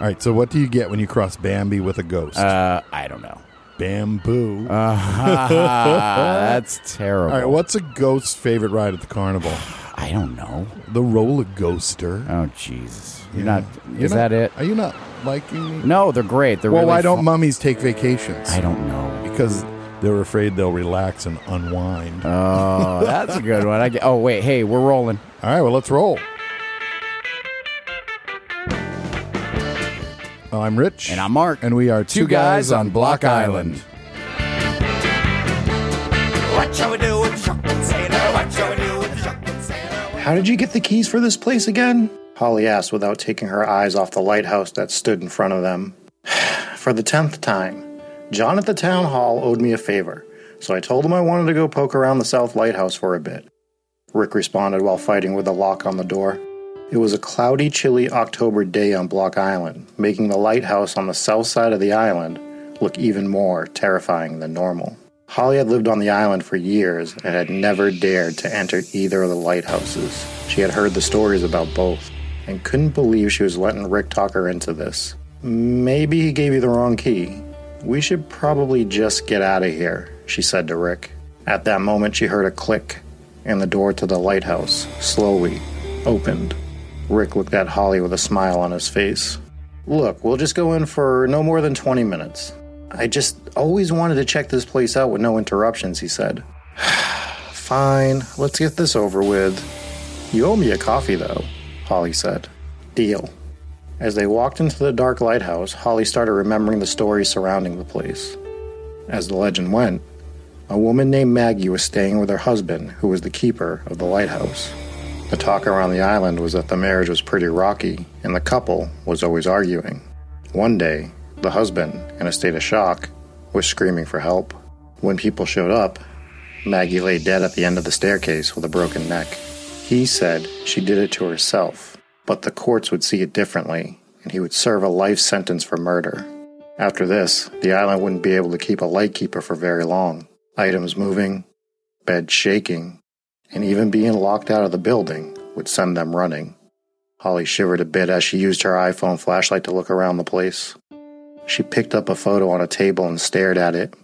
All right, so what do you get when you cross Bambi with a ghost? Uh, I don't know. Bamboo. That's terrible. All right, what's a ghost's favorite ride at the carnival? I don't know. The roller coaster. Oh Jesus! You're not. You're Is not- that it? Are you not liking me? No, they're great. They're well, really why don't fun. mummies take vacations? I don't know. Because they're afraid they'll relax and unwind. Oh, that's a good one. I get, oh wait, hey, we're rolling. All right, well, let's roll. Well, I'm Rich. And I'm Mark. And we are two, Two guys on Block Island. What shall we do with the chocolate sailor? What shall we do with the chocolate sailor? How did you get the keys for this place again? Holly asked without taking her eyes off the lighthouse that stood in front of them. for the tenth time, John at the town hall owed me a favor, so I told him I wanted to go poke around the south lighthouse for a bit. Rick responded while fighting with the lock on the door. It was a cloudy, chilly October day on Block Island, making the lighthouse on the south side of the island look even more terrifying than normal. Holly had lived on the island for years and had never dared to enter either of the lighthouses. She had heard the stories about both and couldn't believe she was letting Rick talk her into this. Maybe he gave you the wrong key. We should probably just get out of here, she said to Rick. At that moment, she heard a click, and the door to the lighthouse slowly opened. Rick looked at Holly with a smile on his face. Look, we'll just go in for no more than 20 minutes. I just always wanted to check this place out with no interruptions, he said. Fine, let's get this over with. You owe me a coffee, though, Holly said. Deal. As they walked into the dark lighthouse, Holly started remembering the stories surrounding the place. As the legend went, a woman named Maggie was staying with her husband, who was the keeper of the lighthouse. The talk around the island was that the marriage was pretty rocky, and the couple was always arguing. One day, the husband, in a state of shock, was screaming for help. When people showed up, Maggie lay dead at the end of the staircase with a broken neck. He said she did it to herself, but the courts would see it differently, and he would serve a life sentence for murder. After this, the island wouldn't be able to keep a lightkeeper for very long. Items moving, beds shaking, and even being locked out of the building would send them running. Holly shivered a bit as she used her iPhone flashlight to look around the place. She picked up a photo on a table and stared at it.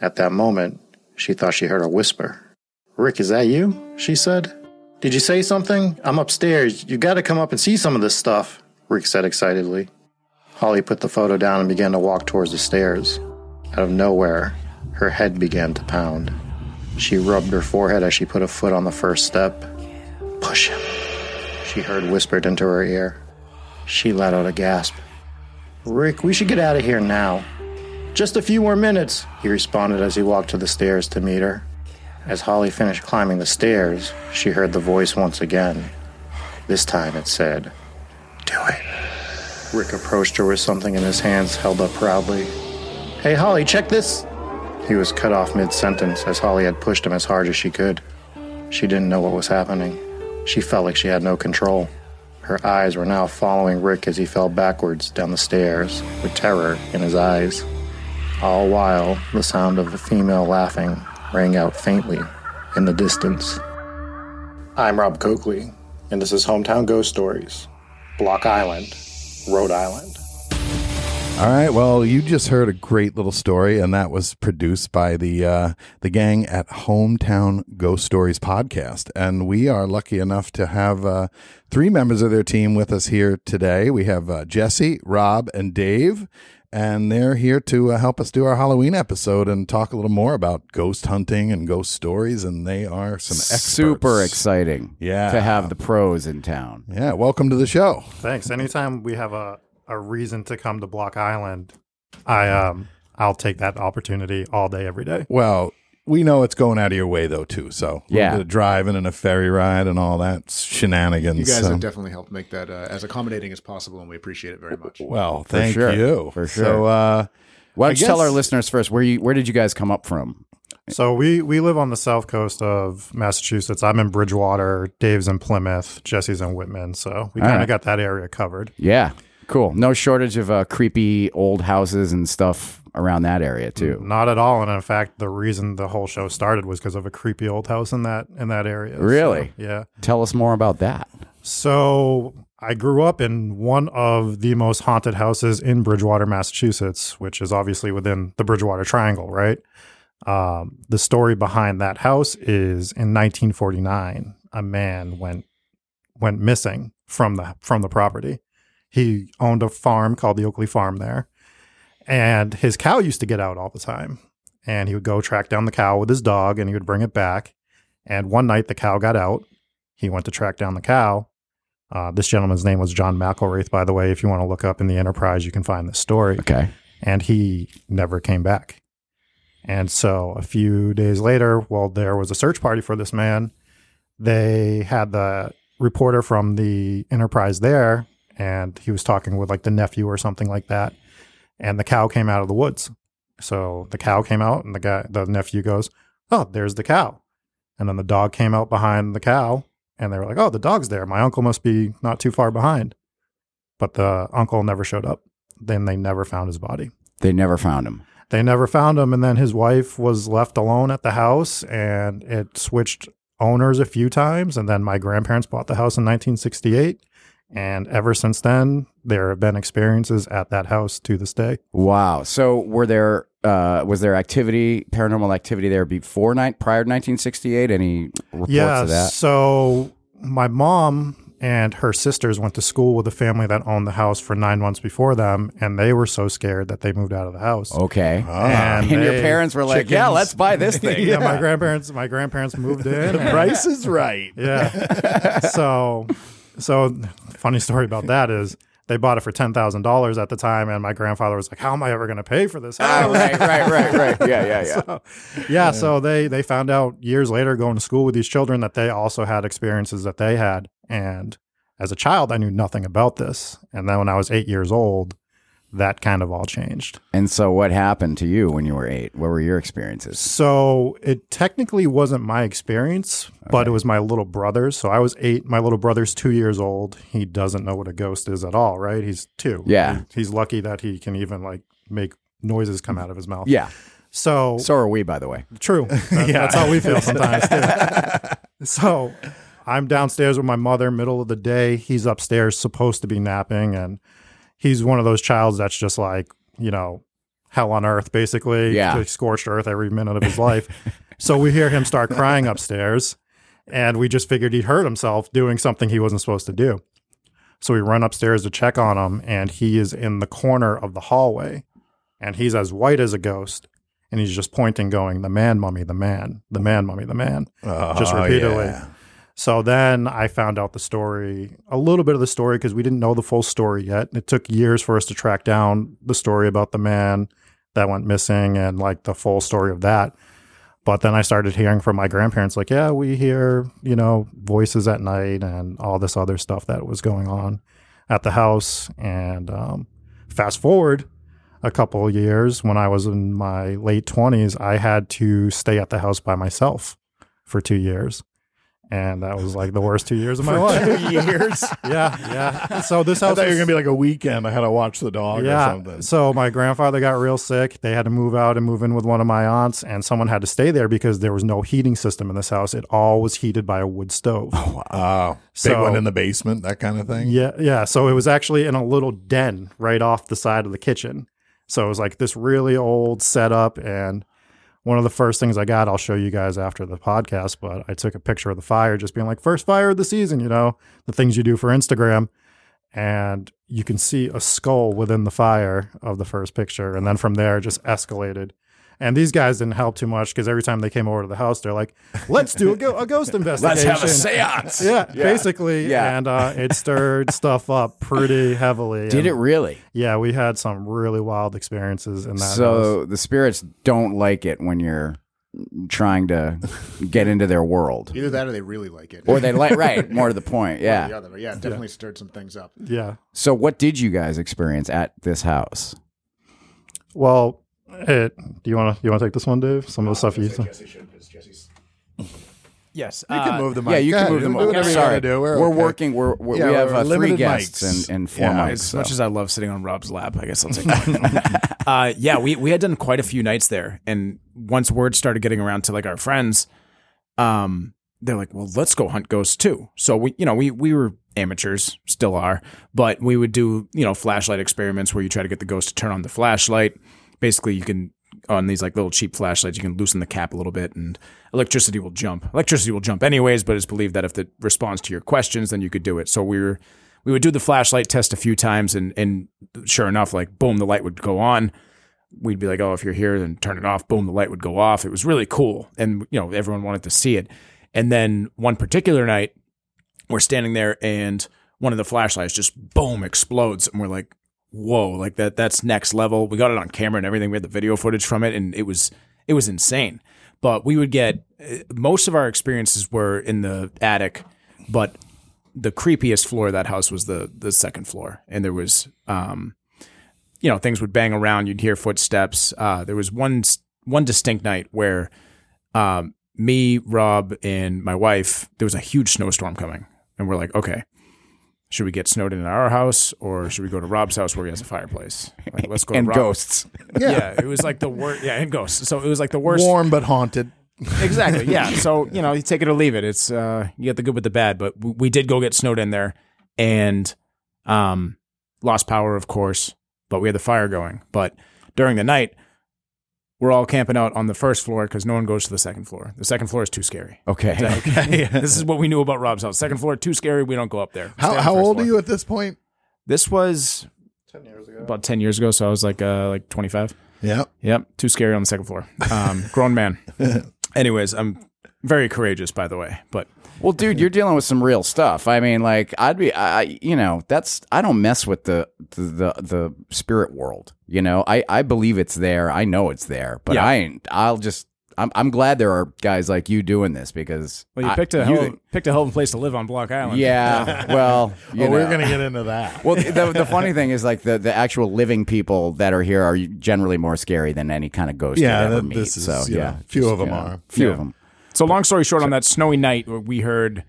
At that moment, she thought she heard a whisper. Rick, is that you? She said. Did you say something? I'm upstairs. You gotta come up and see some of this stuff, Rick said excitedly. Holly put the photo down and began to walk towards the stairs. Out of nowhere, her head began to pound. She rubbed her forehead as she put a foot on the first step. Push him, she heard whispered into her ear. She let out a gasp. Rick, we should get out of here now. Just a few more minutes, he responded as he walked to the stairs to meet her. As Holly finished climbing the stairs, she heard the voice once again. This time it said, Do it. Rick approached her with something in his hands held up proudly. Hey, Holly, check this. He was cut off mid sentence as Holly had pushed him as hard as she could. She didn't know what was happening. She felt like she had no control. Her eyes were now following Rick as he fell backwards down the stairs with terror in his eyes. All while, the sound of a female laughing rang out faintly in the distance. I'm Rob Coakley, and this is Hometown Ghost Stories, Block Island, Rhode Island. All right. Well, you just heard a great little story, and that was produced by the uh, the gang at Hometown Ghost Stories podcast. And we are lucky enough to have uh, three members of their team with us here today. We have uh, Jesse, Rob, and Dave. And they're here to uh, help us do our Halloween episode and talk a little more about ghost hunting and ghost stories. And they are some experts. Super exciting. Yeah. To have the pros in town. Yeah. Welcome to the show. Thanks. Anytime we have a, a reason to come to Block Island, I um I'll take that opportunity all day, every day. Well, we know it's going out of your way though too. So a Yeah. bit of driving and a ferry ride and all that shenanigans. You guys so- have definitely helped make that uh, as accommodating as possible, and we appreciate it very much. well, thank sure. you For sure. So, sure. uh, Why don't you tell our listeners first where you where did you guys come up from? So we we live on the south coast of Massachusetts. I'm in Bridgewater. Dave's in Plymouth. Jesse's in Whitman. So we kind of right. got that area covered. Yeah. Cool. No shortage of uh, creepy old houses and stuff around that area too. Not at all. And in fact, the reason the whole show started was because of a creepy old house in that in that area. So, Really? yeah. Tell us more about that. So I grew up in one of the most haunted houses in Bridgewater, Massachusetts, which is obviously within the Bridgewater Triangle, right? Um, the story behind that house is in 1949, a man went went missing from the from the property. He owned a farm called the Oakley Farm there, and his cow used to get out all the time. And he would go track down the cow with his dog, and he would bring it back. And one night, the cow got out. He went to track down the cow. Uh, this gentleman's name was John McElwraith, by the way. If you want to look up in the Enterprise, you can find this story. Okay. And he never came back. And so a few days later, well, there was a search party for this man. They had the reporter from the Enterprise there, and he was talking with like the nephew or something like that. And the cow came out of the woods. So the cow came out, and the guy, the nephew goes, "Oh, there's the cow." And then the dog came out behind the cow, and they were like, "Oh, the dog's there. My uncle must be not too far behind." But the uncle never showed up. Then they never found his body They never found him. they never found him and then his wife was left alone at the house and it switched owners a few times and then my grandparents bought the house in 1968 and ever since then there have been experiences at that house to this day Wow. So were there uh, was there activity, paranormal activity there before night prior to 1968? Any reports yeah of that? so my mom and her sisters went to school with a family that owned the house for nine months before them and they were so scared that they moved out of the house Okay. and, and your parents were like, "Yeah, let's buy this thing." yeah, my grandparents my grandparents moved in the Price is right. Yeah. so, so funny story about that is they bought it for ten thousand dollars at the time, and my grandfather was like, "How am I ever going to pay for this Ah, house?" right, right, right, right. Yeah, yeah, yeah. So, yeah. So they they found out years later, going to school with these children, that they also had experiences that they had, and as a child, I knew nothing about this, and then when I was eight years old, that kind of all changed. And so, what happened to you when you were eight? What were your experiences? So it technically wasn't my experience, but it was my little brother's. So I was eight. My little brother's two years old. He doesn't know what a ghost is at all, right? He's two. Yeah. He- he's lucky that he can even like make noises come out of his mouth. Yeah. So, So are we, by the way. true. That- That's how we feel sometimes too. so I'm downstairs with my mother, middle of the day. He's upstairs, supposed to be napping, and he's one of those childs that's just like you know hell on earth, basically. Yeah. Scorched earth every minute of his life. so we hear him start crying upstairs, and we just figured he'd hurt himself doing something he wasn't supposed to do. So we run upstairs to check on him, and he is in the corner of the hallway, and he's as white as a ghost, and he's just pointing, going, "The man, mummy, the man, the man, mummy, the man." just Oh, repeatedly. yeah. So then I found out the story, a little bit of the story, because we didn't know the full story yet. It took years for us to track down the story about the man that went missing and like the full story of that. But then I started hearing from my grandparents, like, yeah, we hear, you know, voices at night and all this other stuff that was going on at the house. And um, fast forward a couple of years when I was in my late 20s, I had to stay at the house by myself for two years. And that was like the worst two years of my life. Two years. yeah, yeah. So this I house thought you were was- gonna be like a weekend. I had to watch the dog or yeah. something. So my grandfather got real sick. They had to move out and move in with one of my aunts, and someone had to stay there because there was no heating system in this house. It all was heated by a wood stove. Oh, big So- one in the basement, that kind of thing. Yeah, yeah. So it was actually in a little den right off the side of the kitchen. So it was like this really old setup. And one of the first things I got, I'll show you guys after the podcast, but I took a picture of the fire, just being like, first fire of the season, you know, the things you do for Instagram. And you can see a skull within the fire of the first picture. And then from there, just escalated. And these guys didn't help too much because every time they came over to the house, they're like, let's do a, go- a ghost investigation. Let's have a seance. Yeah, basically. Yeah. And uh, it stirred stuff up pretty heavily. Did And, it really? Yeah, we had some really wild experiences in that. house. So the spirits don't like it when you're trying to get into their world. Either that or they really like it. Or they like right, more to the point. One or the Yeah. other. Yeah, it definitely stirred some things up. Yeah. So what did you guys experience at this house? Well, it, do you want to you want to take this one, Dave? Some of the stuff you. Yes. You can uh, move the mic. Yeah, you Go can ahead. move them. Do whatever you Sorry, wanna do. We're, we're okay. working. We're, we're Yeah, we have we're uh, three guests mics. and, and four Yeah, mics. As so. much as I love sitting on Rob's lap, I guess I'll take one. uh, yeah, we, we had done quite a few nights there. And once word started getting around to like our friends, um, they're like, well, let's go hunt ghosts too. So we, you know, we, we were amateurs, still are, but we would do you know flashlight experiments where you try to get the ghost to turn on the flashlight. Basically, you can on these like little cheap flashlights, you can loosen the cap a little bit, and electricity will jump. Electricity will jump anyways, but it's believed that if it responds to your questions, then you could do it. So we were we would do the flashlight test a few times, and and sure enough, like boom, the light would go on we'd be like, oh, if you're here, then turn it off. Boom, the light would go off. It was really cool. And, you know, everyone wanted to see it. And then one particular night, we're standing there and one of the flashlights just boom explodes. And we're like, whoa, like that, that's next level. We got it on camera and everything. We had the video footage from it and it was, it was insane. But we would get, uh, most of our experiences were in the attic, but the creepiest floor of that house was the, the second floor. And there was, um, you know, things would bang around. You'd hear footsteps. Uh, there was one one distinct night where um, me, Rob, and my wife. There was a huge snowstorm coming, and we're like, okay, should we get snowed in at our house or should we go to Rob's house where he has a fireplace? Like, let's go. to and Rob- ghosts. Yeah. it was like the worst. Yeah, and ghosts. So it was like the worst. Warm but haunted. Exactly. Yeah. So you know, you take it or leave it. It's uh, you get the good with the bad. But w- we did go get snowed in there, and um, lost power, of course. But we had the fire going. But during the night, we're all camping out on the first floor because no one goes to the second floor. The second floor is too scary. Okay. Okay. this is what we knew about Rob's house. Second floor too scary. We don't go up there. We How, how old floor. are you at this point? This was 10 years ago. about ten years ago. So I was like uh, like twenty five. Yeah. Yep, too scary on the second floor. Um, grown man. Anyways, I'm very courageous, by the way. But Well, dude, you're dealing with some real stuff. I mean, like, I'd be, I, you know, that's, I don't mess with the, the, the, the spirit world. You know, I, I believe it's there. I know it's there, but Yeah. I ain't, I'll just, I'm, I'm glad there are guys like you doing this because. well, you I- picked a you- hell, picked a hell of a place to live on Block Island. Yeah. Well, you Oh, we're going to get into that. Well, the, the funny thing is, like the, the actual living people that are here are generally more scary than any kind of ghost Yeah, you ever that- meet. this is, so you yeah, few just, them you know, are. Few Yeah. of them. So long story short, on that snowy night, we heard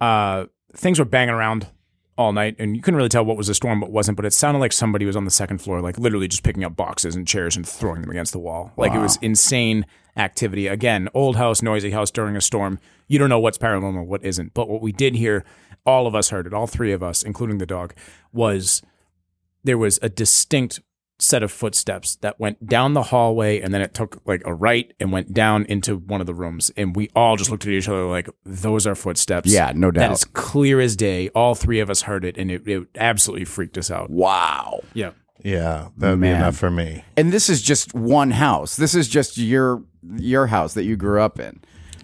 uh, things were banging around all night, and you couldn't really tell what was a storm, what wasn't. But it sounded like somebody was on the second floor, like literally just picking up boxes and chairs and throwing them against the wall. Like it was insane activity. Again, old house, noisy house during a storm. You don't know what's paranormal, what isn't. But what we did hear, all of us heard it, all three of us, including the dog, was there was a distinct set of footsteps that went down the hallway and then it took like a right and went down into one of the rooms and we all just looked at each other like those are footsteps Yeah, no doubt. That is clear as day all three of us heard it and it, it absolutely freaked us out Wow. yeah Yeah, that'd be enough for me. And this is just one house. This is just your your house that you grew up in,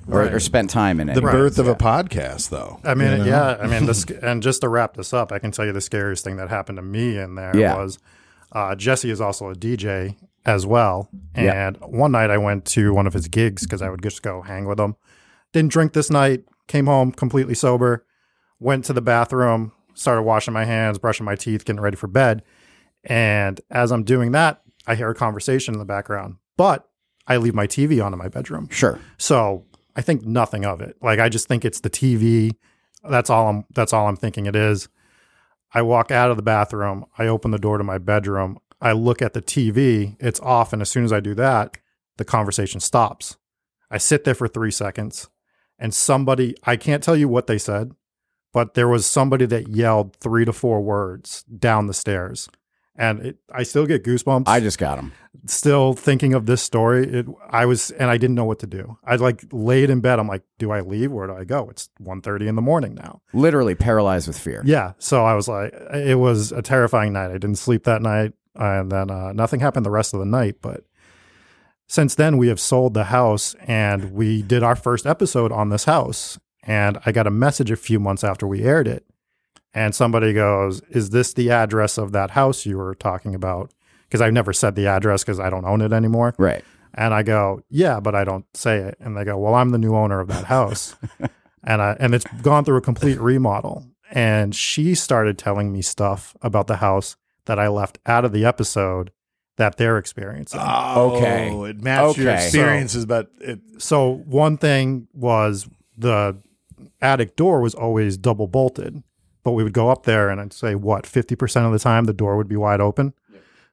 or, or spent time in it. The birth of a podcast, though. I mean, you know? yeah. I mean, this, and just to wrap this up, I can tell you the scariest thing that happened to me in there Yeah. was uh, Jesse is also a DJ as well. Yeah. And one night I went to one of his gigs because I would just go hang with him. Didn't drink this night. Came home completely sober. Went to the bathroom. Started washing my hands, brushing my teeth, getting ready for bed. And as I'm doing that, I hear a conversation in the background. But I leave my TV on in my bedroom. Sure. So I think nothing of it. Like I just think it's the TV. That's all I'm that's all I'm thinking it is. I walk out of the bathroom, I open the door to my bedroom, I look at the TV, it's off, and as soon as I do that, the conversation stops. I sit there for three seconds and somebody I can't tell you what they said, but there was somebody that yelled three to four words down the stairs. And it, I still get goosebumps I just got them. still thinking of this story. It, I was, and I didn't know what to do. I like laid in bed. I'm like, do I leave? Where do I go? It's 1.30 in the morning now. Literally paralyzed with fear. Yeah. So I was like, it was a terrifying night. I didn't sleep that night. And then uh, nothing happened the rest of the night. But since then, we have sold the house and we did our first episode on this house. And I got a message a few months after we aired it. And somebody goes, Is this the address of that house you were talking about? Because I've never said the address because I don't own it anymore. Right. And I go, yeah, but I don't say it. And they go, well, I'm the new owner of that house, and I, and it's gone through a complete remodel. And she started telling me stuff about the house that I left out of the episode that they're experiencing. Oh, Okay. It matched your Okay. experiences, but it, so one thing was the attic door was always double bolted, but we would go up there and I'd say what fifty percent of the time the door would be wide open.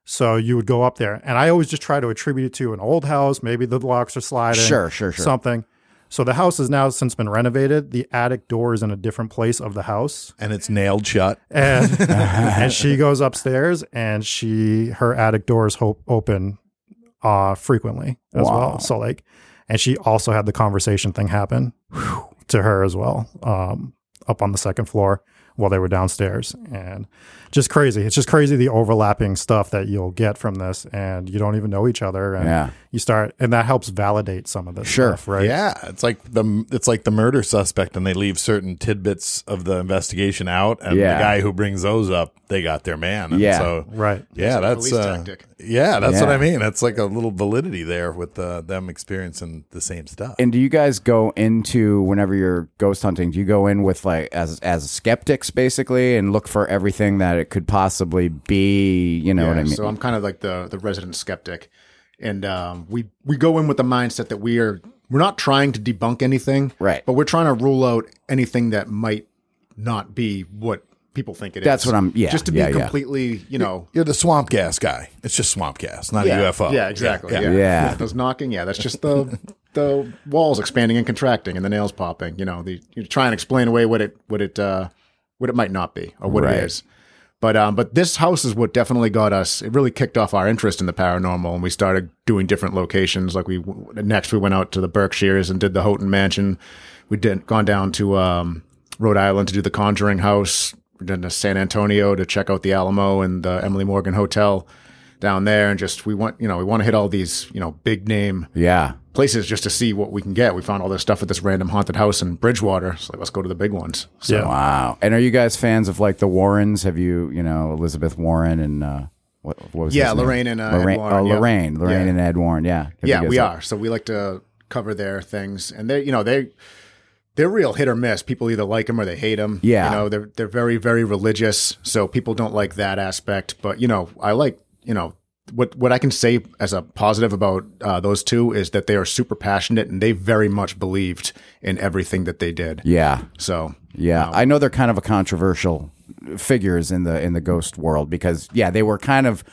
So you would go up there, and I always just try to attribute it to an old house. Maybe the locks are sliding. Sure, sure, sure. Something. So the house has now since been renovated. The attic door is in a different place of the house, And it's nailed shut. and and she goes upstairs, and she her attic doors ho- open uh frequently as Wow. well. So like, and she also had the conversation thing happen to her as well, um, up on the second floor while they were downstairs, and just crazy. It's just crazy the overlapping stuff that you'll get from this, and you don't even know each other, and Yeah. you start, and that helps validate some of this Sure. stuff, right? Yeah, it's like the it's like the murder suspect, and they leave certain tidbits of the investigation out, and Yeah. the guy who brings those up, they got their man. And Yeah. so Right. yeah, that's uh, yeah, that's what I mean. It's like a little validity there with uh, them experiencing the same stuff. And do you guys go into whenever you're ghost hunting? Do you go in with like as as skeptics basically and look for everything that it could possibly be? You know yeah, what I mean? So I'm kind of like the the resident skeptic, and um, we we go in with the mindset that we are we're not trying to debunk anything, Right. But we're trying to rule out anything that might not be what people think it is. That's what I'm- yeah, just to be yeah, yeah. completely, you know. You're the swamp gas guy. It's just swamp gas, not yeah, a UFO. Yeah, exactly. Yeah, Yeah. Those knocking, yeah, that's just the the walls expanding and contracting and the nails popping. You know, the you try and explain away what it what it uh what it might not be or what Right. it is. But um, but this house is what definitely got us. It really kicked off our interest in the paranormal, and we started doing different locations. Like we next we went out to the Berkshires and did the Houghton Mansion. We did gone down to um, Rhode Island to do the Conjuring House. We did to San Antonio to check out the Alamo and the Emily Morgan Hotel down there, and just we want you know we want to hit all these you know big name yeah. places just to see what we can get. We found all this stuff at this random haunted house in Bridgewater, so let's go to the big ones. So, Yeah. Wow. And are you guys fans of like the Warrens? Have you, you know, Elizabeth Warren and uh, what, what was Yeah, his name? Lorraine and, uh, Ed Lorraine, Warren, oh, yeah. Lorraine, Lorraine Yeah. and Ed Warren. Yeah. Have yeah, we guys- are. So we like to cover their things, and they, you know, they they're real hit or miss. People either like them or they hate them. Yeah. you know, they're they're very very religious, so people don't like that aspect. But you know, I like you know. What what I can say as a positive about uh, those two is that they are super passionate and they very much believed in everything that they did. Yeah. So Yeah, I know they're kind of a controversial figures in the in the ghost world because yeah, they were kind of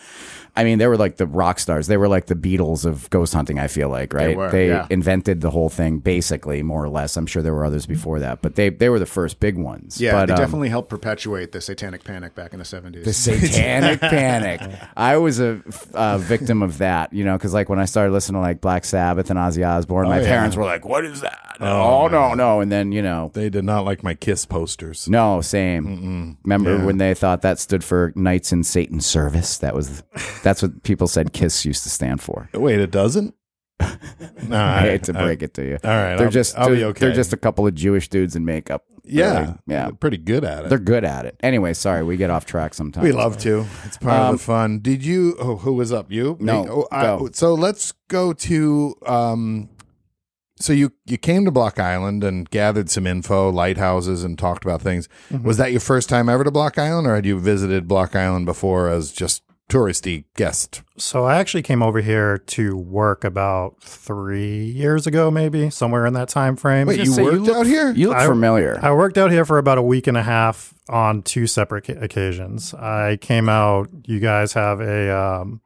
I mean, they were like the rock stars. They were like the Beatles of ghost hunting, I feel like, right? were, yeah. invented the whole thing basically, more or less. I'm sure there were others before that, but they they were the first big ones. yeah, but, they um, definitely helped perpetuate the Satanic Panic back in the seventies. the satanic panic. I was a uh, victim of that, you know, because like when I started listening to like Black Sabbath and Ozzy Osbourne, my yeah. parents were like, "What is that?" Oh, no, no, and then you know, They did not like my Kiss posters. no, same. Remember when they thought that stood for Knights in Satan's Service? That was that's what people said KISS used to stand for. Wait, it doesn't. No, I hate to break it to you. all right, they're I'll- just I'll they're, okay. they're just a couple of Jewish dudes in makeup. Yeah, really. yeah. pretty good at it. They're good at it. Anyway, sorry, we get off track sometimes. We love to. It's part of the fun. Did you? Oh, who was up? You? Um, No, Me? Oh, I- so let's go to. Um, so you you came to Block Island and gathered some info, lighthouses, and talked about things. Mm-hmm. Was that your first time ever to Block Island, or had you visited Block Island before as just touristy guest? So I actually came over here to work about three years ago, maybe somewhere in that time frame. Wait, you say, you worked look- out here? You look I- familiar. I worked out here for about a week and a half on two separate occasions. I came out. You guys have a um,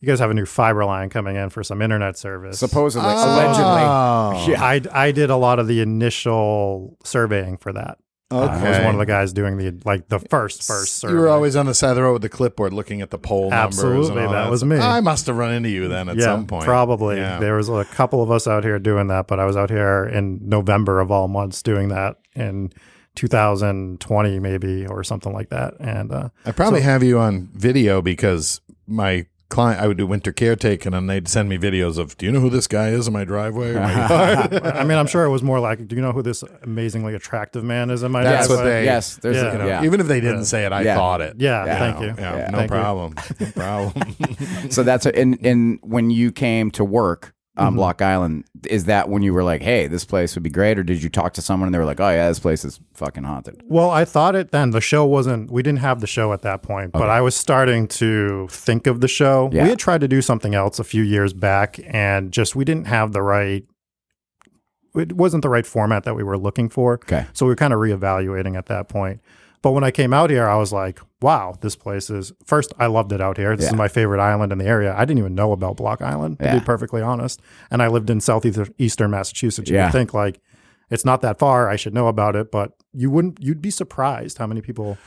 you guys have a new fiber line coming in for some internet service. Supposedly, Oh. allegedly. Yeah, I I did a lot of the initial surveying for that. I was one of the guys doing the like the first first survey. You were always on the side of the road with the clipboard, looking at the pole numbers. Absolutely, all that was me. I must have run into you then at yeah, some point. probably. Yeah. There was a couple of us out here doing that, but I was out here in November of all months doing that in 2020 maybe or something like that. And uh, I probably have you on video because my client, I would do winter caretaking, and they'd send me videos of, "Do you know who this guy is in my driveway?" or my yard?" I mean, I'm sure it was more like, do you know who this amazingly attractive man is in my That's what driveway? they- yes, there's Yeah. a, you know, yeah. even if they didn't say it, I Yeah. thought it. Yeah, Yeah. thank you. Yeah, Yeah. no Thank you. problem. No problem. So that's a, and and when you came to work on Mm-hmm. Block Island, is that when you were like, "Hey, this place would be great," or did you talk to someone and they were like, "Oh yeah, this place is fucking haunted"? Well, I thought it then. The show wasn't, we didn't have the show at that point, but I was starting to think of the show. Yeah. We had tried to do something else a few years back and just we didn't have the right, it wasn't the right format that we were looking for. Okay. So we were kind of reevaluating at that point. But when I came out here, I was like, wow, this place is first, I loved it out here. This is my favorite island in the area. I didn't even know about Block Island, to Yeah. be perfectly honest. And I lived in southeastern Massachusetts. You Yeah. would think like it's not that far. I should know about it, but you wouldn't you'd be surprised how many people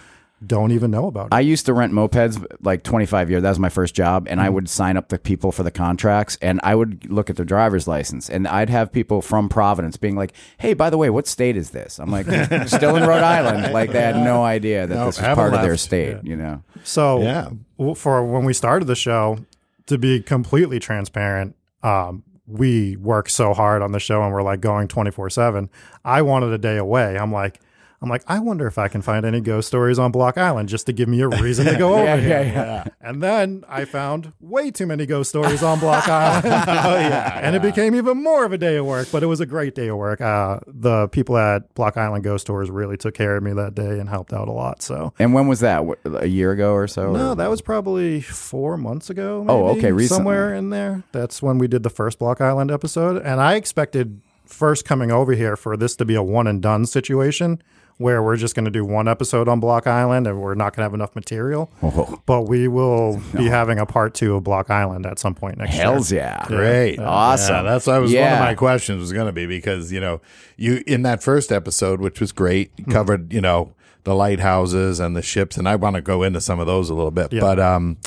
don't even know about it. I used to rent mopeds like 25 years. That was my first job. And Mm-hmm. I would sign up the people for the contracts and I would look at their driver's license. And I'd have people from Providence being like, hey, by the way, what state is this? I'm like, still in Rhode Island. Like they had no idea that No, this was haven't part of their left. state, you know? So Yeah. for when we started the show, to be completely transparent, um, we work so hard on the show and we're like going 24 seven. I wanted a day away. I'm like, I'm like, I wonder if I can find any ghost stories on Block Island just to give me a reason to go over Yeah, here. yeah, yeah. And then I found way too many ghost stories on Block Island. oh yeah, and it became even more of a day of work. But it was a great day of work. Uh, the people at Block Island Ghost Stories really took care of me that day and helped out a lot. So And when was that? What, a year ago or so? no, Or- that was probably four months ago. Oh, okay, recently. somewhere in there. That's when we did the first Block Island episode, and I expected first coming over here for this to be a one and done situation where we're just going to do one episode on Block Island and we're not going to have enough material. Oh, But we will be having a part two of Block Island at some point next hells year. yeah. Great. Awesome. Yeah, that's what was one of my questions was going to be because, you know, you in that first episode, which was great, Mm-hmm. you covered, you know, the lighthouses and the ships. And I want to go into some of those a little bit. Yeah. But, um,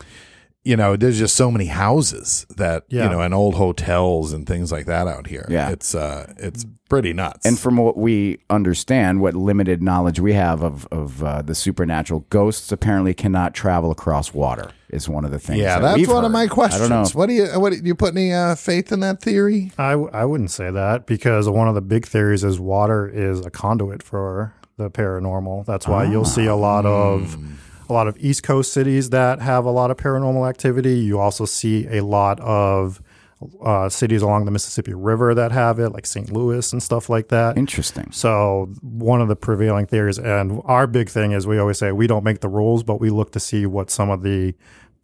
you know, there's just so many houses that, Yeah. you know, and old hotels and things like that out here. Yeah. It's, uh, it's pretty nuts. And from what we understand, what limited knowledge we have of, of uh, the supernatural, ghosts apparently cannot travel across water. Is one of the things. yeah, that that's we've one of my questions. I don't know. What do you, what do you put any uh, faith in that theory? I, w- I wouldn't say that because one of the big theories is water is a conduit for the paranormal. That's why you'll see a lot of a lot of East Coast cities that have a lot of paranormal activity. You also see a lot of uh, cities along the Mississippi River that have it, like St. Louis and stuff like that. Interesting. So one of the prevailing theories, and our big thing is we always say we don't make the rules, but we look to see what some of the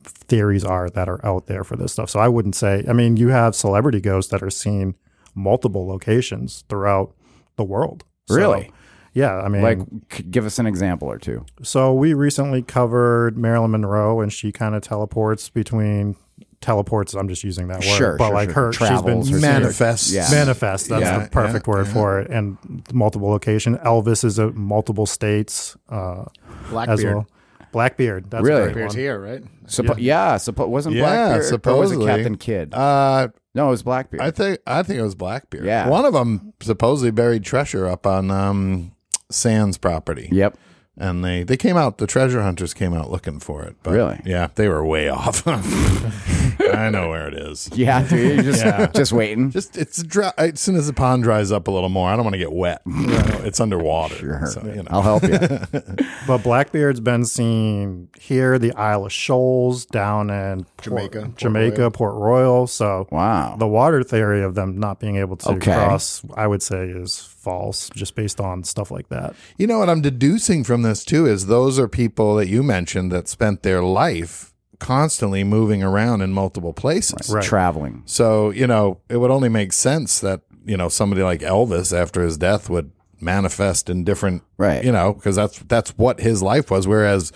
theories are that are out there for this stuff. So I wouldn't say. I mean, you have celebrity ghosts that are seen multiple locations throughout the world. So, Really? Yeah. I mean, Like, c- give us an example or two. so we recently covered Marilyn Monroe, and she kind of teleports between teleports. I'm just using that word, Sure, but sure, like sure. her, Travels she's or been manifest. Yeah. manifest. That's Yeah, the perfect yeah, word yeah. for it. And multiple location. Elvis is a multiple states uh, as Blackbeard. well. Blackbeard. That's Really? a great Blackbeard's one. here, right? Suppo- yeah, suppo- wasn't Yeah, Blackbeard or was it supposedly. Captain Kidd? Uh, no, it was Blackbeard. I think I think it was Blackbeard. Yeah. one of them supposedly buried treasure up on um, Sands property. yep. and they they came out. The treasure hunters came out looking for it. But Really? Yeah, they were way off. I know where it is. Yeah, dude, you're just Yeah. just waiting. Just it's dry. As soon as the pond dries up a little more, I don't want to get wet. You know, it's underwater. So, you know. I'll help you. But Blackbeard's been seen here, the Isle of Shoals, down in Port- Jamaica, Port Jamaica, Royal. Port Royal. So Wow. the water theory of them not being able to Okay. cross, I would say, is false, just based on stuff like that. You know what I'm deducing from this too is those are people that you mentioned that spent their life constantly moving around in multiple places. Right. Traveling. So, you know, it would only make sense that, you know, somebody like Elvis after his death would manifest in different Right. you know, because that's that's what his life was. Whereas,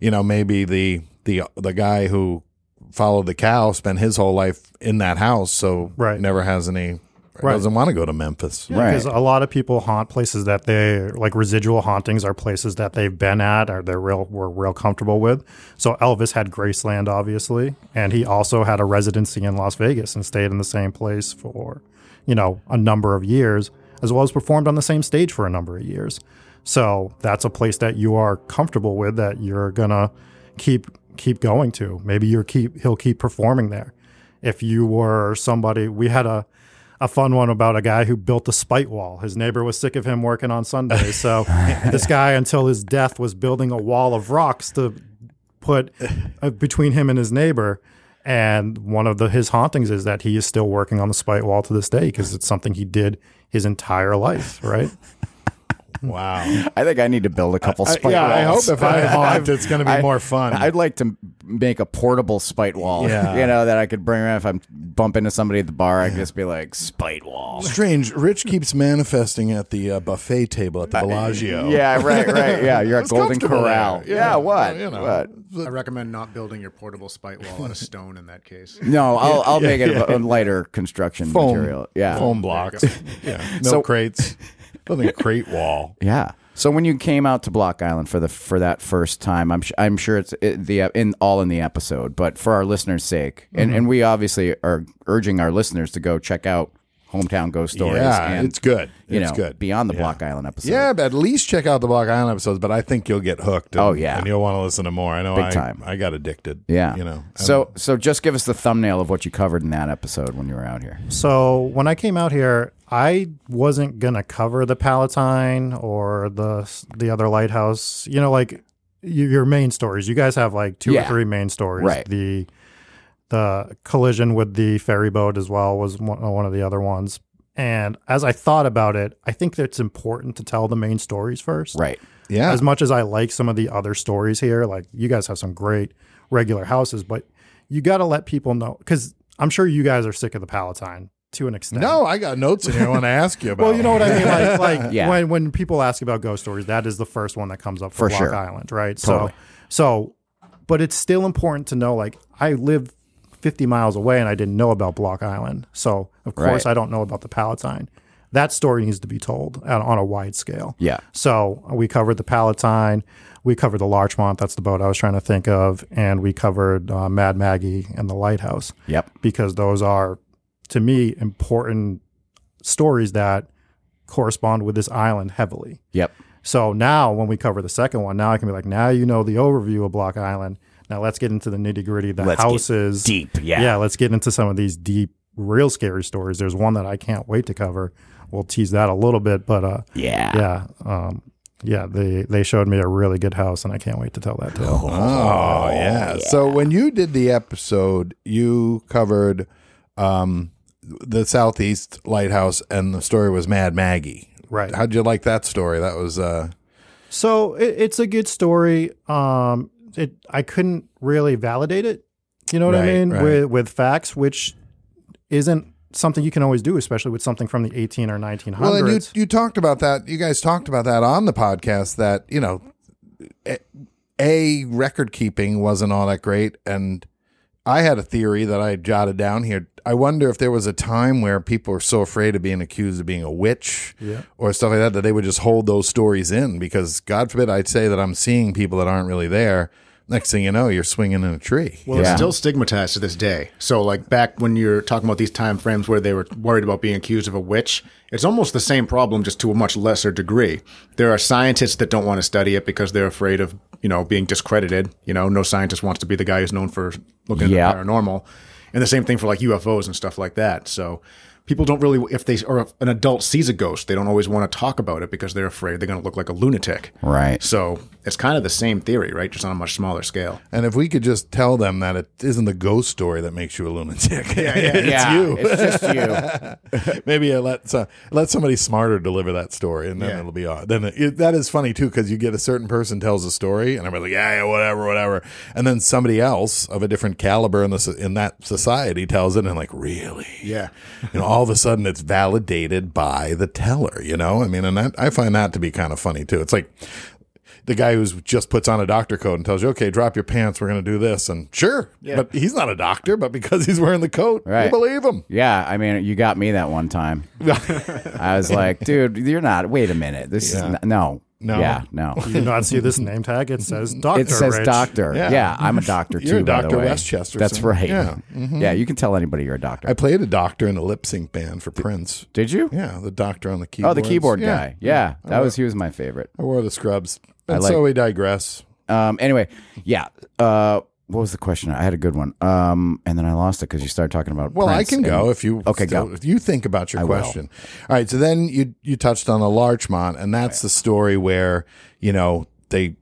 you know, maybe the the the guy who followed the cow spent his whole life in that house, so Right. never has any Right. doesn't want to go to Memphis. Right. Because a lot of people haunt places that they like residual hauntings are places that they've been at or they're real were real comfortable with. So Elvis had Graceland, obviously, and he also had a residency in Las Vegas and stayed in the same place for, you know, a number of years, as well as performed on the same stage for a number of years. So that's a place that you are comfortable with that you're gonna keep keep going to. Maybe you're keep he'll keep performing there. If you were somebody, we had a a fun one about a guy who built a spite wall. His neighbor was sick of him working on Sundays, so this guy, until his death, was building a wall of rocks to put uh, between him and his neighbor. And one of the his hauntings is that he is still working on the spite wall to this day because it's something he did his entire life. Right? Wow. I think I need to build a couple I- spike yeah, I hope if I haunt, it's going to be more fun. I'd like to make a portable spite wall. Yeah. you know that I could bring around if I'm bump into somebody at the bar. I could just be like spite wall. Strange. Rich keeps manifesting at the uh, buffet table at the Bellagio. Yeah, right, right. Yeah, you're at Golden Corral. there. Yeah, what? You know. what? I recommend not building your portable spite wall out of stone in that case. No, I'll I'll yeah, make it yeah. a, a lighter construction Foam material. Yeah, Foam blocks. yeah. Milk So- crates. Building a crate wall. Yeah. So when you came out to Block Island for the for that first time, I'm sh- I'm sure it's it, the in all in the episode, but for our listeners' sake, and Mm-hmm. and we obviously are urging our listeners to go check out Hometown Ghost Stories. Yeah, and, it's good. You it's know, good. beyond the Yeah. Block Island episode. Yeah, but at least check out the Block Island episodes. But I think you'll get hooked. And, Oh, yeah. and you'll want to listen to more. I know. Big I, time. I got addicted. Yeah. you know. So so just give us the thumbnail of what you covered in that episode when you were out here. So when I came out here, I wasn't gonna cover the Palatine or the the other lighthouse. You know, like y- your main stories. You guys have like two Yeah. or three main stories. Right. The the collision with the ferry boat as well was one, uh, one of the other ones. And as I thought about it, I think that it's important to tell the main stories first. Right. yeah, As much as I like some of the other stories here, like you guys have some great regular houses, but you got to let people know because I'm sure you guys are sick of the Palatine to an extent. no, I got notes in here. I want to ask you about. Well, you know what I mean. Like, like Yeah. when when people ask about ghost stories, that is the first one that comes up for, For Block sure. Island, right? Totally. So, so, but it's still important to know. Like, I live 50 miles away, and I didn't know about Block Island. So, of course, Right. I don't know about the Palatine. That story needs to be told on, on a wide scale. Yeah. So we covered the Palatine, we covered the Larchmont. That's the boat I was trying to think of, and we covered uh, Mad Maggie and the Lighthouse Yep. because those are, to me, important stories that correspond with this island heavily. Yep. So now, when we cover the second one, now I can be like, now you know the overview of Block Island. Now let's get into the nitty gritty, the Let's get houses. deep, yeah. Yeah, let's get into some of these deep, real scary stories. There's one that I can't wait to cover. We'll tease that a little bit, but uh, Yeah. yeah, um, yeah, they they showed me a really good house, and I can't wait to tell that tale. Oh, yeah. So when you did the episode, you covered um, the Southeast Lighthouse, and the story was Mad Maggie. Right. How'd you like that story? That was uh, So it, it's a good story. Um, it I couldn't really validate it. You know what Right, I mean right. with with facts, which isn't something you can always do, especially with something from the 18 or 1900s. well, and you you talked about that. You guys talked about that on the podcast. That you know, a, a record keeping wasn't all that great, and I had a theory that I jotted down here. I wonder if there was a time where people were so afraid of being accused of being a witch or stuff like that that they would just hold those stories in because God forbid I'd say that I'm seeing people that aren't really there. Next thing you know, you're swinging in a tree. Well, Yeah. it's still stigmatized to this day. So, like back when you're talking about these time frames where they were worried about being accused of a witch, it's almost the same problem, just to a much lesser degree. There are scientists that don't want to study it because they're afraid of, you know, being discredited. You know, no scientist wants to be the guy who's known for looking Yeah. at the paranormal. And the same thing for like UFOs and stuff like that. So people don't really, if they or if an adult sees a ghost, they don't always want to talk about it because they're afraid they're going to look like a lunatic. Right. So it's kind of the same theory, right? Just on a much smaller scale. And if we could just tell them that it isn't the ghost story that makes you a lunatic, yeah, yeah, it's yeah. you. It's just you. Maybe I let uh, let somebody smarter deliver that story, and then Yeah. it'll be on. Then it, that is funny too because you get a certain person tells a story, and everybody's like, yeah, yeah, whatever, whatever, and then somebody else of a different caliber in the in that society tells it, and like, really, Yeah. you know, all of a sudden it's validated by the teller. You know, I mean, and that I find that to be kind of funny too. It's like the guy who's just puts on a doctor coat and tells you, okay, drop your pants, we're going to do this, and sure, but he's not a doctor, but because he's wearing the coat, Right. you believe him. Yeah, I mean, you got me that one time. I was like, dude, you're not. Wait a minute. This is Yeah. n- no, No. yeah, no. you do not see this name tag. It says doctor. It says Rich. doctor. Yeah. Yeah. I'm a doctor You're too. a Dr. Westchester, That's so- right. yeah. Yeah, you can tell anybody you're a doctor. I played a doctor in a lip sync band for Prince. Did you? Yeah, the doctor on the keyboard. Oh, the keyboard guy. Yeah, that was he was my favorite. I wore the scrubs. And like- so we digress. Um. Anyway, yeah. Uh. What was the question? I had a good one. Um. And then I lost it because you started talking about. Well, I can and- go if you Okay, still- go. If you think about your I will. question. All right. So then you you touched on the Larchmont, and that's the story where you know they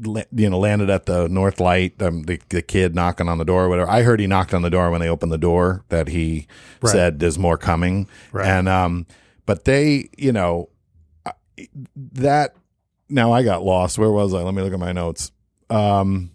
you know landed at the North Light. Um, the the kid knocking on the door, or whatever. I heard he knocked on the door when they opened the door. That he said, "There's more coming." Right. And um, but they, you know, that. Now I got lost. Where was I? Let me look at my notes. Um,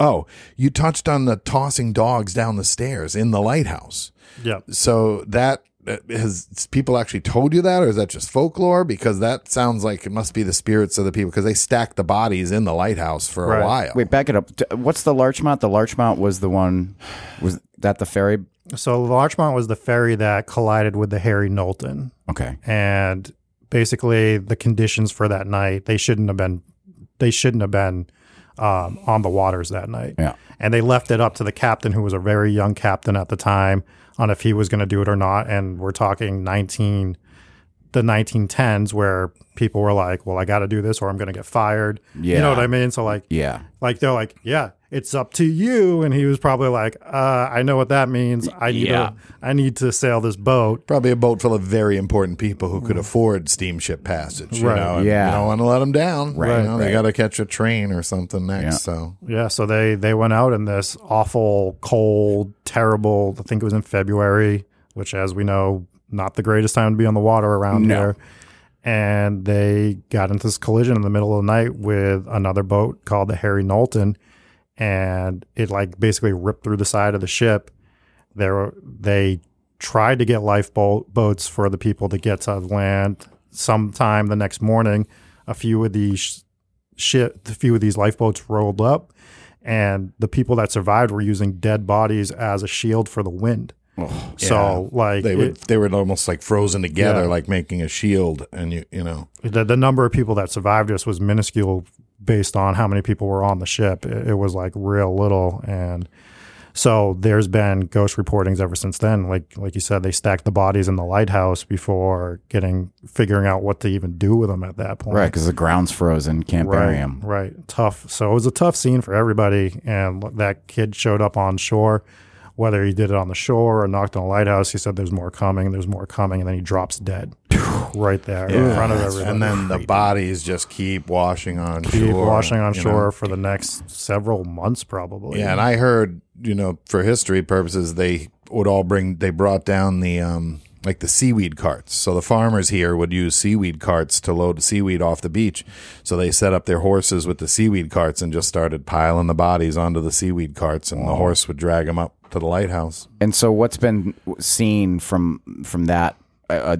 Oh, you touched on the tossing dogs down the stairs in the lighthouse. Yeah. So that uh, has people actually told you that, or is that just folklore? Because that sounds like it must be the spirits of the people because they stacked the bodies in the lighthouse for a while. Wait, back it up. What's the Larchmont? The Larchmont was the one. Was that the ferry? So the Larchmont was the ferry that collided with the Harry Knowlton. Okay. and basically the conditions for that night they shouldn't have been they shouldn't have been um, on the waters that night. Yeah. and they left it up to the captain who was a very young captain at the time on if he was going to do it or not. And we're talking 19 the 1910s where people were like well i got to do this or i'm going to get fired. You know what i mean? So like Yeah. like they're like yeah it's up to you and he was probably like uh, i know what that means i need Yeah. to i need to sail this boat Probably a boat full of very important people who could afford steamship passage. You Right. know, and Yeah. You don't want to let them down. Right, You know, right. They got to catch a train or something next. Yeah. So Yeah, so they they went out in this awful, cold, terrible. I think it was in February, which, as we know, not the greatest time to be on the water around No. here. And they got into this collision in the middle of the night with another boat called the Harry Knowlton, and it like basically ripped through the side of the ship. There, they tried to get lifeboat boats for the people to get to land. Sometime the next morning, a few of these ship, a few of these lifeboats rolled up, and the people that survived were using dead bodies as a shield for the wind. so, like, they would it- they were almost like frozen together, Yeah. like making a shield. And you you know, the, the number of people that survived us was minuscule based on how many people were on the ship. It, it was like real little, and so there's been ghost reportings ever since then. Like like you said, they stacked the bodies in the lighthouse before getting figuring out what to even do with them at that point. Right, because the ground's frozen. Can't bury them. right. Tough. So it was a tough scene for everybody. And that kid showed up on shore, whether he did it on the shore or knocked on a lighthouse. He said, "There's more coming. There's more coming," and then he drops dead right there in front of everybody. and then the bodies just keep washing on shore. keep shore. washing on shore know. for the next several months, probably. Yeah, and I heard, you know, for history purposes, they would all bring. They brought down the um like the seaweed carts. So the farmers here would use seaweed carts to load seaweed off the beach. So they set up their horses with the seaweed carts and just started piling the bodies onto the seaweed carts, and the horse would drag them up to the lighthouse. And so, what's been seen from from that? Uh, uh,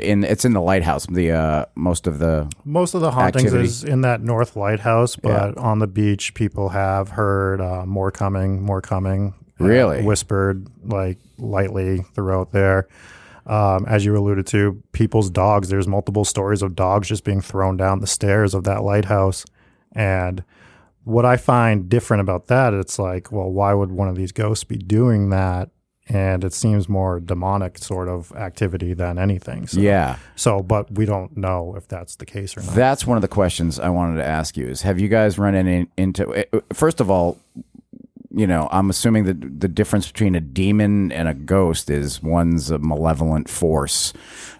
in it's in the lighthouse. The uh, most of the Most of the hauntings Activity. is in that north lighthouse, but on the beach, people have heard uh, more coming, more coming. uh, Really? whispered like lightly throughout there. Um, as you alluded to, people's dogs. There's multiple stories of dogs just being thrown down the stairs of that lighthouse, and what I find different about that, it's like, well, why would one of these ghosts be doing that? And it seems more demonic sort of activity than anything. So, yeah. so, but we don't know if that's the case or not. That's one of the questions I wanted to ask you. Is have you guys run in, into? uh, First of all, you know, I'm assuming that the difference between a demon and a ghost is one's a malevolent force.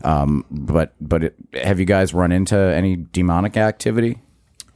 Um, but but it, have you guys run into any demonic activity?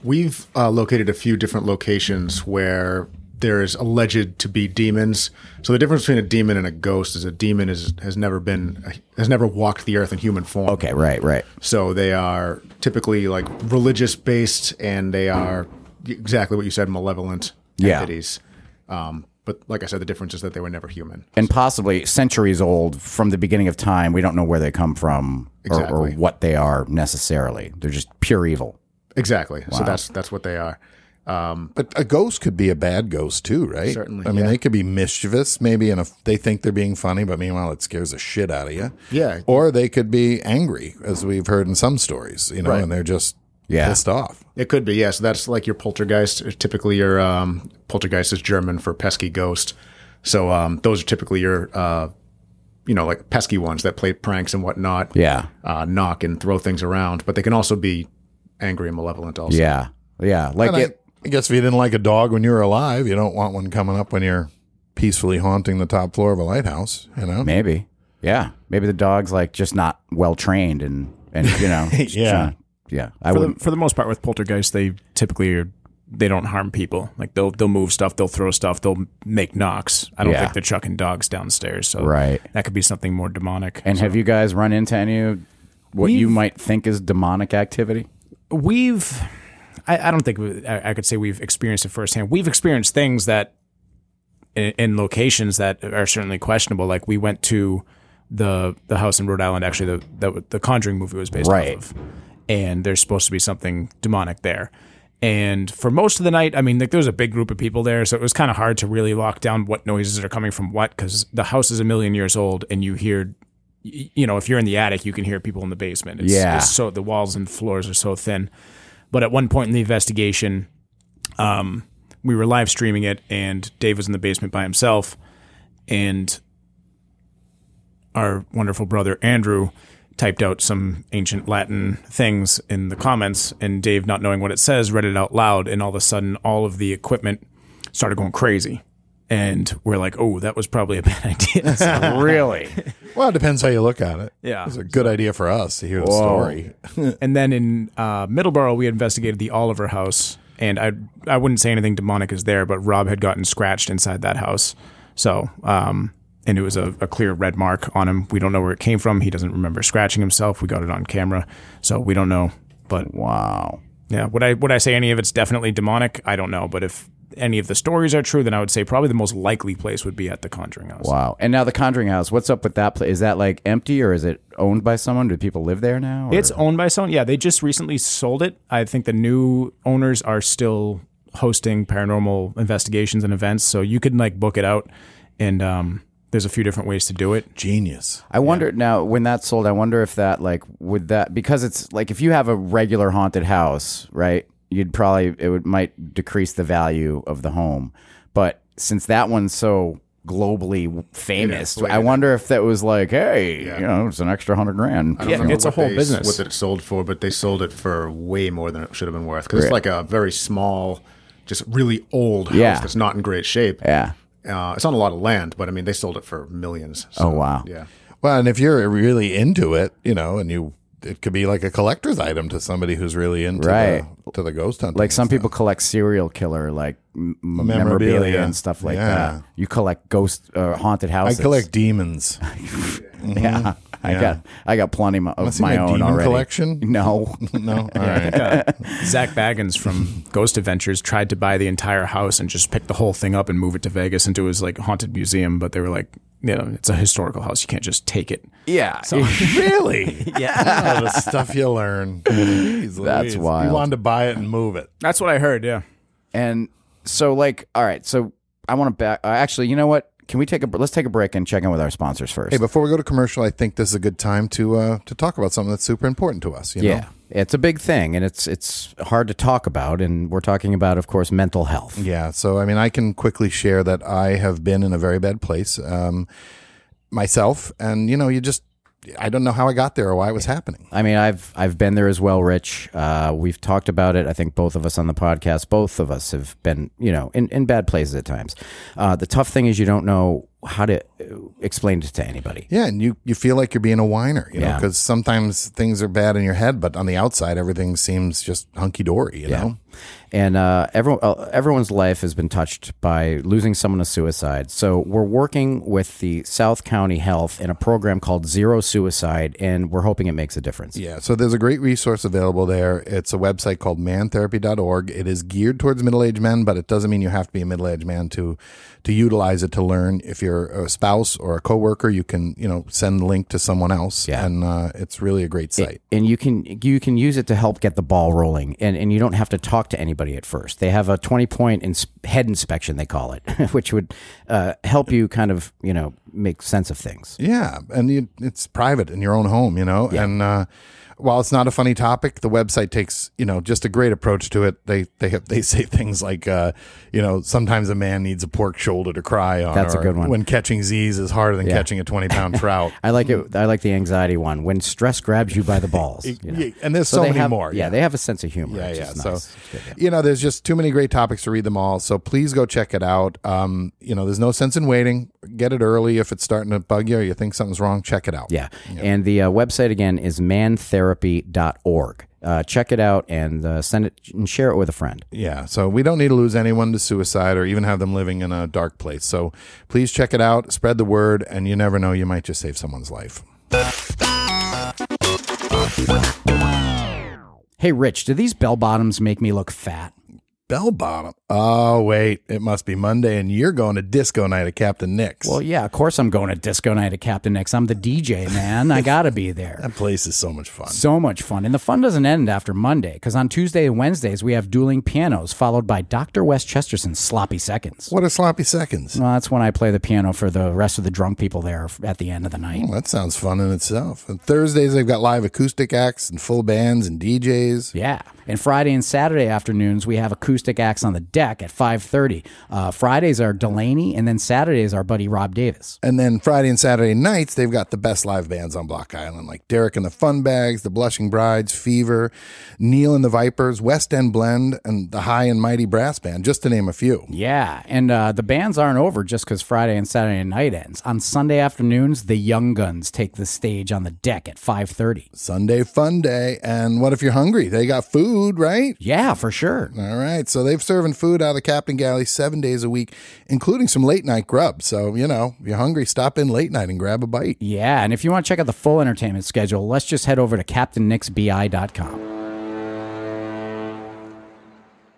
We've uh, located a few different locations where there's alleged to be demons. So the difference between a demon and a ghost is a demon is has never been has never walked the earth in human form. Okay, right, right. So they are typically like religious based, and they are exactly what you said, malevolent Yeah. entities. Um, but like I said, the difference is that they were never human. and possibly centuries old from the beginning of time. We don't know where they come from or, or what they are necessarily. They're just pure evil. Exactly. So that's that's what they are. Um, But a ghost could be a bad ghost too, right? Certainly, I mean, yeah. they could be mischievous, maybe, and they think they're being funny, but meanwhile, it scares the shit out of you. Yeah. Or they could be angry, as we've heard in some stories, you know, Right. and they're just Yeah. pissed off. It could be, yes. Yeah. So that's like your poltergeist. Typically, your um, poltergeist is German for pesky ghost. So um, those are typically your, uh, you know, like pesky ones that play pranks and whatnot. Yeah. Uh, knock and throw things around, but they can also be angry and malevolent. Also, Yeah. Yeah. Like And I, it. I guess if you didn't like a dog when you were alive, you don't want one coming up when you're peacefully haunting the top floor of a lighthouse, you know? Maybe. Yeah. Maybe the dog's like just not well trained and, and you know, Yeah. Yeah. I for the, would. for the most part with poltergeists, they typically are they don't harm people like they'll they'll move stuff they'll throw stuff they'll make knocks i don't Yeah. think they're chucking dogs downstairs so Right. that could be something more demonic And have you guys run into any of what you We've- might think is demonic activity? we've I, I don't think we, I, I could say we've experienced it firsthand. We've experienced things that in, in locations that are certainly questionable. Like we went to the the house in Rhode Island. Actually, the the, the Conjuring movie was based Right. off of, and there's supposed to be something demonic there. And for most of the night, I mean, like there was a big group of people there, so it was kind of hard to really lock down what noises are coming from what because the house is a million years old, and you hear, you know, if you're in the attic, you can hear people in the basement. It's, Yeah. it's so the walls and floors are so thin. But at one point in the investigation, um, we were live streaming it, and Dave was in the basement by himself, and our wonderful brother Andrew typed out some ancient Latin things in the comments, and Dave, not knowing what it says, read it out loud, and all of a sudden, all of the equipment started going crazy. And we're like, oh, that was probably a bad idea. So- really? Well, it depends how you look at it. Yeah. It was a good idea for us to hear the story. and then in uh, Middleborough, we investigated the Oliver house, and I I wouldn't say anything demonic is there, but Rob had gotten scratched inside that house, so um, and it was a, a clear red mark on him. We don't know where it came from. He doesn't remember scratching himself. We got it on camera, so we don't know. But Wow. yeah, would I would I say any of it's definitely demonic? I don't know, but if any of the stories are true, then I would say probably the most likely place would be at the Conjuring House. Wow. And now the Conjuring House, what's up with that place? Is that like empty or is it owned by someone? Do people live there now? or- It's owned by someone. Yeah, they just recently sold it. I think the new owners are still hosting paranormal investigations and events, so you can like book it out, and um, there's a few different ways to do it. Genius. I wonder now when that's sold. I wonder if that like would that because it's like if you have a regular haunted house, right? You'd probably it would might decrease the value of the home, but since that one's so globally famous, I wonder if that was like, hey, you know, it's an extra hundred grand. I don't Yeah, remember it's a what whole they- business. What it sold for, but they sold it for way more than it should have been worth because it's like a very small, just really old house Yeah. that's not in great shape. Yeah. Uh, it's on a lot of land, but I mean, they sold it for millions. So, Oh, wow. Yeah. Well, and if you're really into it, you know, and you, it could be like a collector's item to somebody who's really into Right. the, to the ghost hunting. Like some stuff. people collect serial killer like m- memorabilia, Memorabilia. and stuff like Yeah. that. You collect ghost uh, haunted houses. I collect demons. Yeah, I Yeah. got I got plenty mo- of see my my own demon already. collection? No, no, all right. Zak Bagans from Ghost Adventures tried to buy the entire house and just pick the whole thing up and move it to Vegas into his like haunted museum, but they were like, you know, it's a historical house. You can't just take it. yeah, really? Yeah, the stuff you learn. Jeez That's Louise. wild. You wanted to buy it and move it. that's what I heard. Yeah. and so like, all right, so I want to back. Uh, actually, you know what? Can we take a let's take a break and check in with our sponsors first? Hey, before we go to commercial, I think this is a good time to uh, to talk about something that's super important to us. You yeah, know? it's a big thing, and it's it's hard to talk about, and we're talking about, of course, mental health. Yeah. So, I mean, I can quickly share that I have been in a very bad place um, myself, and you know, you just I don't know how I got there or why it was happening. I mean, I've I've been there as well, Rich. Uh, we've talked about it. I think both of us on the podcast, both of us have been, you know, in, in bad places at times. Uh, the tough thing is you don't know how to uh, explain it to anybody. Yeah, and you you feel like you're being a whiner, you know, Yeah. because sometimes things are bad in your head, but on the outside, everything seems just hunky dory. You know. And uh, everyone, uh, everyone's life has been touched by losing someone to suicide. So we're working with the South County Health in a program called Zero Suicide, and we're hoping it makes a difference. Yeah, so there's a great resource available there. It's a website called mantherapy.org. It is geared towards middle-aged men, but it doesn't mean you have to be a middle-aged man to to utilize it to learn. If you're a spouse or a coworker, you can, you know, send the link to someone else Yeah. and uh, it's really a great site. and you can you can use it to help get the ball rolling and, and you don't have to talk to anybody at first they have a 20 point ins- head inspection they call it which would uh, help you kind of you know make sense of things Yeah, and you, it's private in your own home, you know. And uh, while it's not a funny topic, the website takes you know just a great approach to it. They they have, they say things like uh, you know sometimes a man needs a pork shoulder to cry on. That's a good one. When catching Z's is harder than Yeah. catching a twenty pound trout. i like it i like the anxiety one when stress grabs you by the balls you know. Yeah, and there's so, they many have- more. yeah, they have a sense of humor Yeah, yeah. So, nice. It's good, yeah. you know, there's just too many great topics to read them all. So please go check it out. Um, you know, there's no sense in waiting. Get it early if it's starting to bug you or you think something's wrong. Check it out. Yeah. And the uh, website again is mantherapy.org. Uh, check it out and uh, send it and share it with a friend. Yeah. So we don't need to lose anyone to suicide or even have them living in a dark place. So please check it out, spread the word, and you never know, you might just save someone's life. Hey, Rich, do these bell bottoms make me look fat? Bell bottom. Oh, wait. It must be Monday, and you're going to disco night at Captain Nick's. Well, yeah, of course I'm going to disco night at Captain Nick's. I'm the DJ, man. I got to be there. that place is so much fun. So much fun. And the fun doesn't end after Monday because on Tuesday and Wednesdays we have dueling pianos followed by Dr. Wes Chesterson's sloppy seconds. What are sloppy seconds? Well, that's when I play the piano for the rest of the drunk people there at the end of the night. Well, that sounds fun in itself. And Thursdays, they've got live acoustic acts and full bands and DJs. Yeah. And Friday and Saturday afternoons we have acoustic acts on the deck at 5:30. Uh, Fridays are Delaney and then Saturdays our buddy Rob Davis. And then Friday and Saturday nights, they've got the best live bands on Block Island, like Derek and the Fun Bags, the Blushing Brides, Fever, Neil and the Vipers, West End Blend, and the High and Mighty Brass Band, just to name a few. Yeah, and uh, the bands aren't over just because Friday and Saturday night ends. On Sunday afternoons, the Young Guns take the stage on the deck at 5:30. Sunday Fun Day. And what if you're hungry? They got food, right? Yeah, for sure. All right. So they've serving food out of the Captain Galley seven days a week, including some late night grub. So, you know, if you're hungry, stop in late night and grab a bite. Yeah, and if you want to check out the full entertainment schedule, let's just head over to CaptainNixBI.com.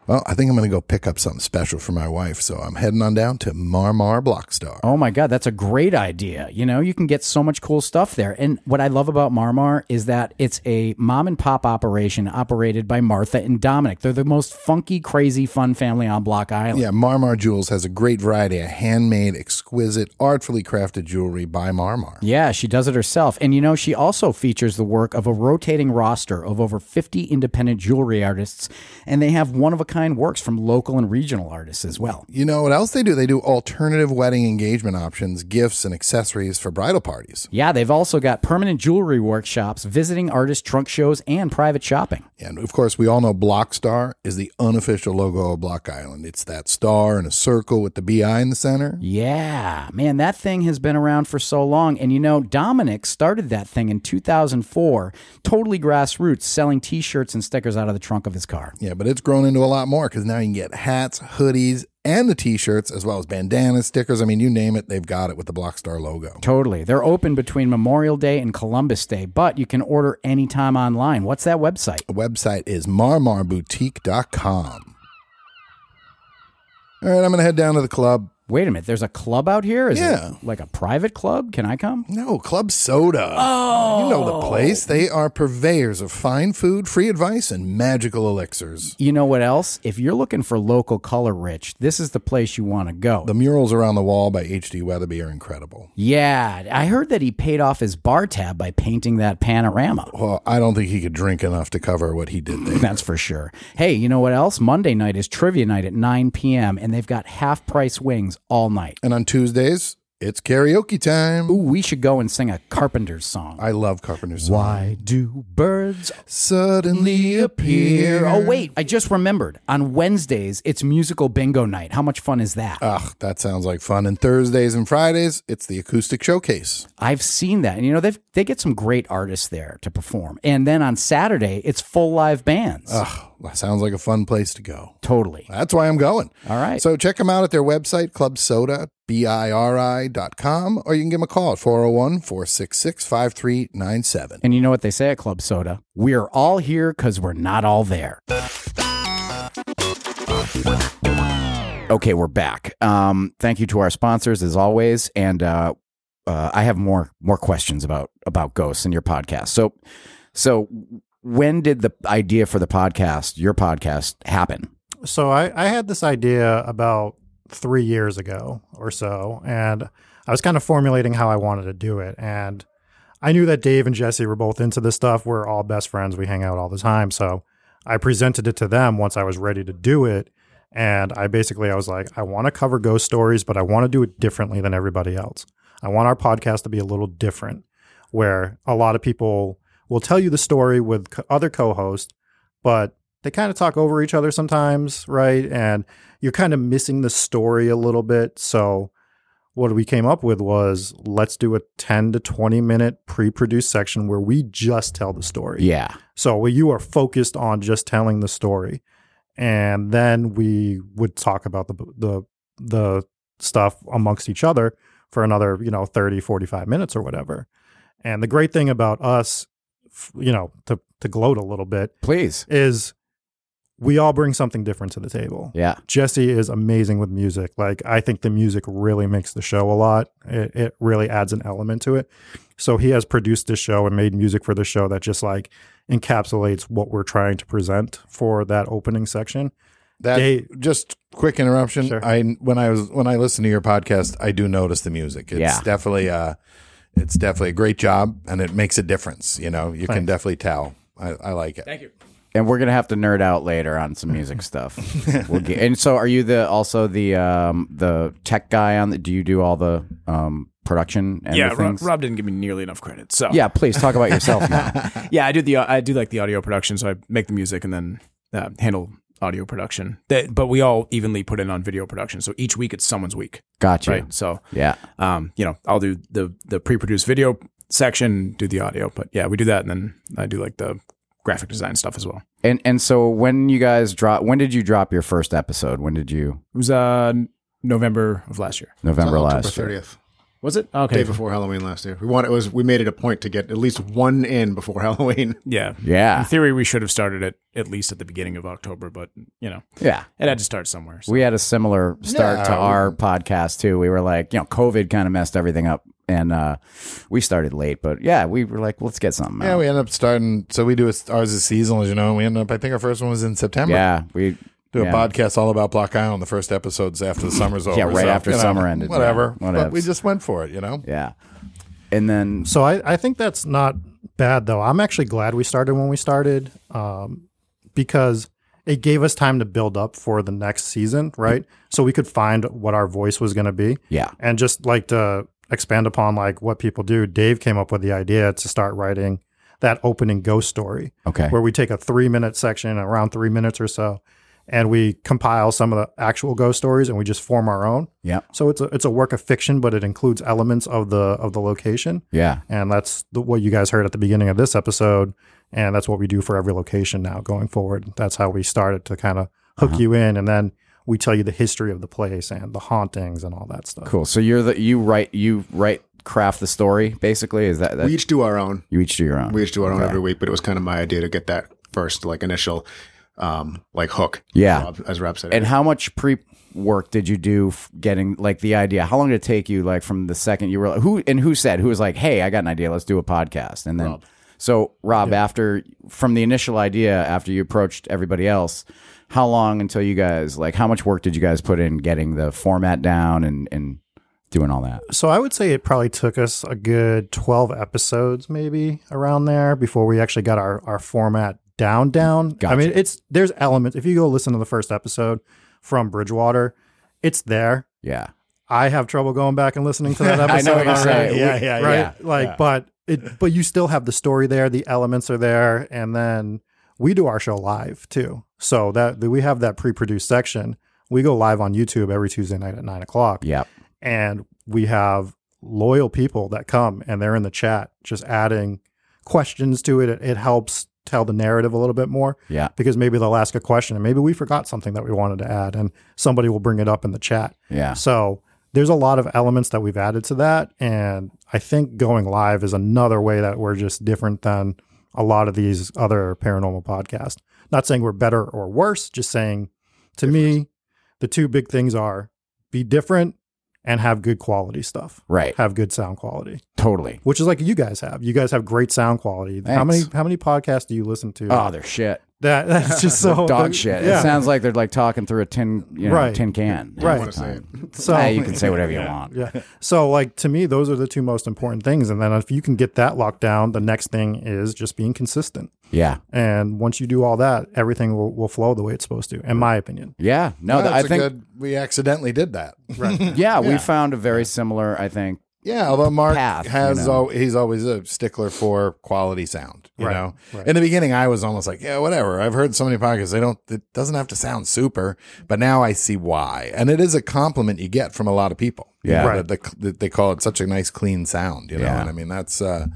Well, I think I'm going to go pick up something special for my wife. So I'm heading on down to Marmar Blockstar. Oh my God, that's a great idea. You know, you can get so much cool stuff there. And what I love about Marmar is that it's a mom and pop operation operated by Martha and Dominic. They're the most funky, crazy, fun family on Block Island. Yeah, Marmar Jewels has a great variety of handmade, exquisite, artfully crafted jewelry by Marmar. Yeah, she does it herself. And you know, she also features the work of a rotating roster of over 50 independent jewelry artists, and they have one of a kind works from local and regional artists as well. You know what else they do? They do alternative wedding engagement options, gifts, and accessories for bridal parties. Yeah, they've also got permanent jewelry workshops, visiting artist trunk shows, and private shopping. And of course, we all know Blockstar is the unofficial logo of Block Island. It's that star in a circle with the BI in the center. Yeah, man, that thing has been around for so long. And you know, Dominic started that thing in 2004, totally grassroots, selling t shirts and stickers out of the trunk of his car. Yeah, but it's grown into a lot more because now you can get hats, hoodies, and the t-shirts as well as bandanas, stickers. I mean, you name it, they've got it with the Blockstar logo. Totally. They're open between Memorial Day and Columbus Day, but you can order anytime online. What's that website? The website is marmarboutique.com. All right, I'm going to head down to the club. Wait a minute, there's a club out here? Is Yeah. it like a private club? Can I come? No, Club Soda. Oh. You know the oh. place. They are purveyors of fine food, free advice, and magical elixirs. You know what else? If you're looking for local color rich, this is the place you want to go. The murals around the wall by H.D. Weatherby are incredible. yeah, I heard that he paid off his bar tab by painting that panorama. Well, I don't think he could drink enough to cover what he did there. That's for sure. Hey, you know what else? Monday night is trivia night at 9 p.m., and they've got half price wings all night. and on Tuesdays, it's karaoke time. Ooh, we should go and sing a Carpenter's song. I love Carpenter's song. Why do birds Suddenly appear. Oh, wait, I just remembered. On Wednesdays, it's musical bingo night. How much fun is that? Ugh, that sounds like fun. And Thursdays and Fridays, it's the acoustic showcase. I've seen that. And you know, they they get some great artists there to perform. And then on Saturday, it's full live bands. Ugh, sounds like a fun place to go. totally. That's why I'm going. All right. So check them out at their website, clubsoda, B-I-R-I dot com, or you can give them a call at 401-466-5397. And you know what they say at Club Soda? We're all here because we're not all there. Okay, we're back. Um, thank you to our sponsors as always, and uh, uh, I have more more questions about about ghosts in your podcast. So, so when did the idea for the podcast, your podcast, happen? So I, I had this idea about three years ago or so, and I was kind of formulating how I wanted to do it. And I knew that Dave and Jesse were both into this stuff. We're all best friends. We hang out all the time. So I presented it to them once I was ready to do it. And I basically I was like, I want to cover ghost stories, but I want to do it differently than everybody else. I want our podcast to be a little different, where a lot of people will tell you the story with co- other co-hosts, but they kind of talk over each other sometimes, right? And you're kind of missing the story a little bit. So what we came up with was let's do a 10 to 20 minute pre-produced section where we just tell the story. Yeah, So where you are focused on just telling the story, and then we would talk about the the the stuff amongst each other for another you know 30 45 minutes or whatever and the great thing about us you know, to to gloat a little bit Please. is we all bring something different to the table. Yeah. Jesse is amazing with music. Like I think the music really makes the show a lot. It, it really adds an element to it. So he has produced this show and made music for the show that just like encapsulates what we're trying to present for that opening section. That They- just quick interruption. Sure. I when I was when I listen to your podcast, I do notice the music. It's Yeah. definitely uh it's definitely a great job and it makes a difference. You know, you can definitely tell. I, I like it. Thank you. And we're gonna have to nerd out later on some music stuff. we'll get, and so, are you the also the um, the tech guy on the? Do you do all the um, production and yeah, the Rob. Rob didn't give me nearly enough credit. So yeah, please talk about yourself now. yeah, I do the I do like the audio production. So I make the music and then uh, handle audio production. That, but we all evenly put in on video production. So each week it's someone's week, Gotcha. right? So Yeah. um, you know, I'll do the the pre-produced video section, do the audio. But yeah, we do that, and then I do like the graphic design stuff as well. And and so when you guys drop, when did you drop your first episode? When did you? It was uh November of last year. November October last year. thirtieth, Was it okay? day before Halloween last year. We wanted it was we made it a point to get at least one in before Halloween. Yeah. Yeah. In theory, we should have started it at least at the beginning of October, but you know, Yeah. it had to start somewhere. So. We had a similar start to our podcast too. We were like, you know, COVID kind of messed everything up, and uh, we started late. But yeah, we were like, let's get something. Yeah, out. we ended up starting. So we do a, ours is seasonal, as you know. And we ended up. I think our first one was in September. yeah, we do a yeah. podcast all about Block Island. The first episodes after the summer's over. Yeah, right So, after you know, summer ended, Whatever. yeah, But we just went for it. You know. yeah, and then So I, I think that's not bad though. I'm actually glad we started when we started um, because it gave us time to build up for the next season, right? So we could find what our voice was going to be. yeah, And just like to expand upon like what people do, Dave came up with the idea to start writing that opening ghost story okay, where we take a three minute section, around three minutes or so, and we compile some of the actual ghost stories and we just form our own. yeah, So it's a it's a work of fiction, but it includes elements of the of the location, yeah, and that's the, what you guys heard at the beginning of this episode, and that's what we do for every location now going forward. That's how we started to kind of hook Uh-huh. you in, and then we tell you the history of the place and the hauntings and all that stuff. cool. So you're the you write you write craft the story basically. Is that, that We each do our own. you each do your own? We each do our own Okay. every week, but it was kind of my idea to get that first like initial um like hook. Yeah. Rob- as Rob said. And how much pre work did you do getting like the idea? How long did it take you like from the second you were who and who said who was like, "Hey, I got an idea, let's do a podcast." And then so Rob after from the initial idea after you approached everybody else, how long until you guys like how much work did you guys put in getting the format down and and doing all that? So I would say it probably took us a good 12 episodes maybe around there before we actually got our, our format down down. I mean, it's there's elements. If you go listen to the first episode from Bridgewater, it's there. Yeah. I have trouble going back and listening to that I episode. know what you're saying. Yeah, yeah, right? yeah. Like, but it, but you still have the story there. The elements are there, and then we do our show live too. So that we have that pre-produced section. We go live on YouTube every Tuesday night at nine o'clock Yep. and we have loyal people that come and they're in the chat just adding questions to it. It, it helps tell the narrative a little bit more Yeah. because maybe they'll ask a question and maybe we forgot something that we wanted to add and somebody will bring it up in the chat. Yeah. So there's a lot of elements that we've added to that. And I think going live is another way that we're just different than a lot of these other paranormal podcasts. Not saying we're better or worse, just saying to me, the two big things are be different and have good quality stuff. Right. Have good sound quality, Totally. which is like you guys have. You guys have great sound quality. How many how many podcasts do you listen to? Oh, they're shit. That that's just so Dog shit. Yeah. It sounds like they're like talking through a tin, you know, Right. tin can. half Right. the time. so Hey, you can say whatever you want. yeah. So like to me, those are the two most important things. And then if you can get that locked down, the next thing is just being consistent. Yeah. And once you do all that, everything will, will flow the way it's supposed to, in my opinion. Yeah. No, No, th- I that's a think good. We accidentally did that. Right. Yeah, we found a very similar, I think. Yeah, although Mark Path, has, you know. al- he's always a stickler for quality sound. You Right, know, right. in the beginning, I was almost like, yeah, whatever. I've heard so many podcasts; they don't. It doesn't have to sound super, but now I see why, and it is a compliment you get from a lot of people. Yeah. Right. that the, that they call it such a nice, clean sound. You know, Yeah. and I mean that's. uh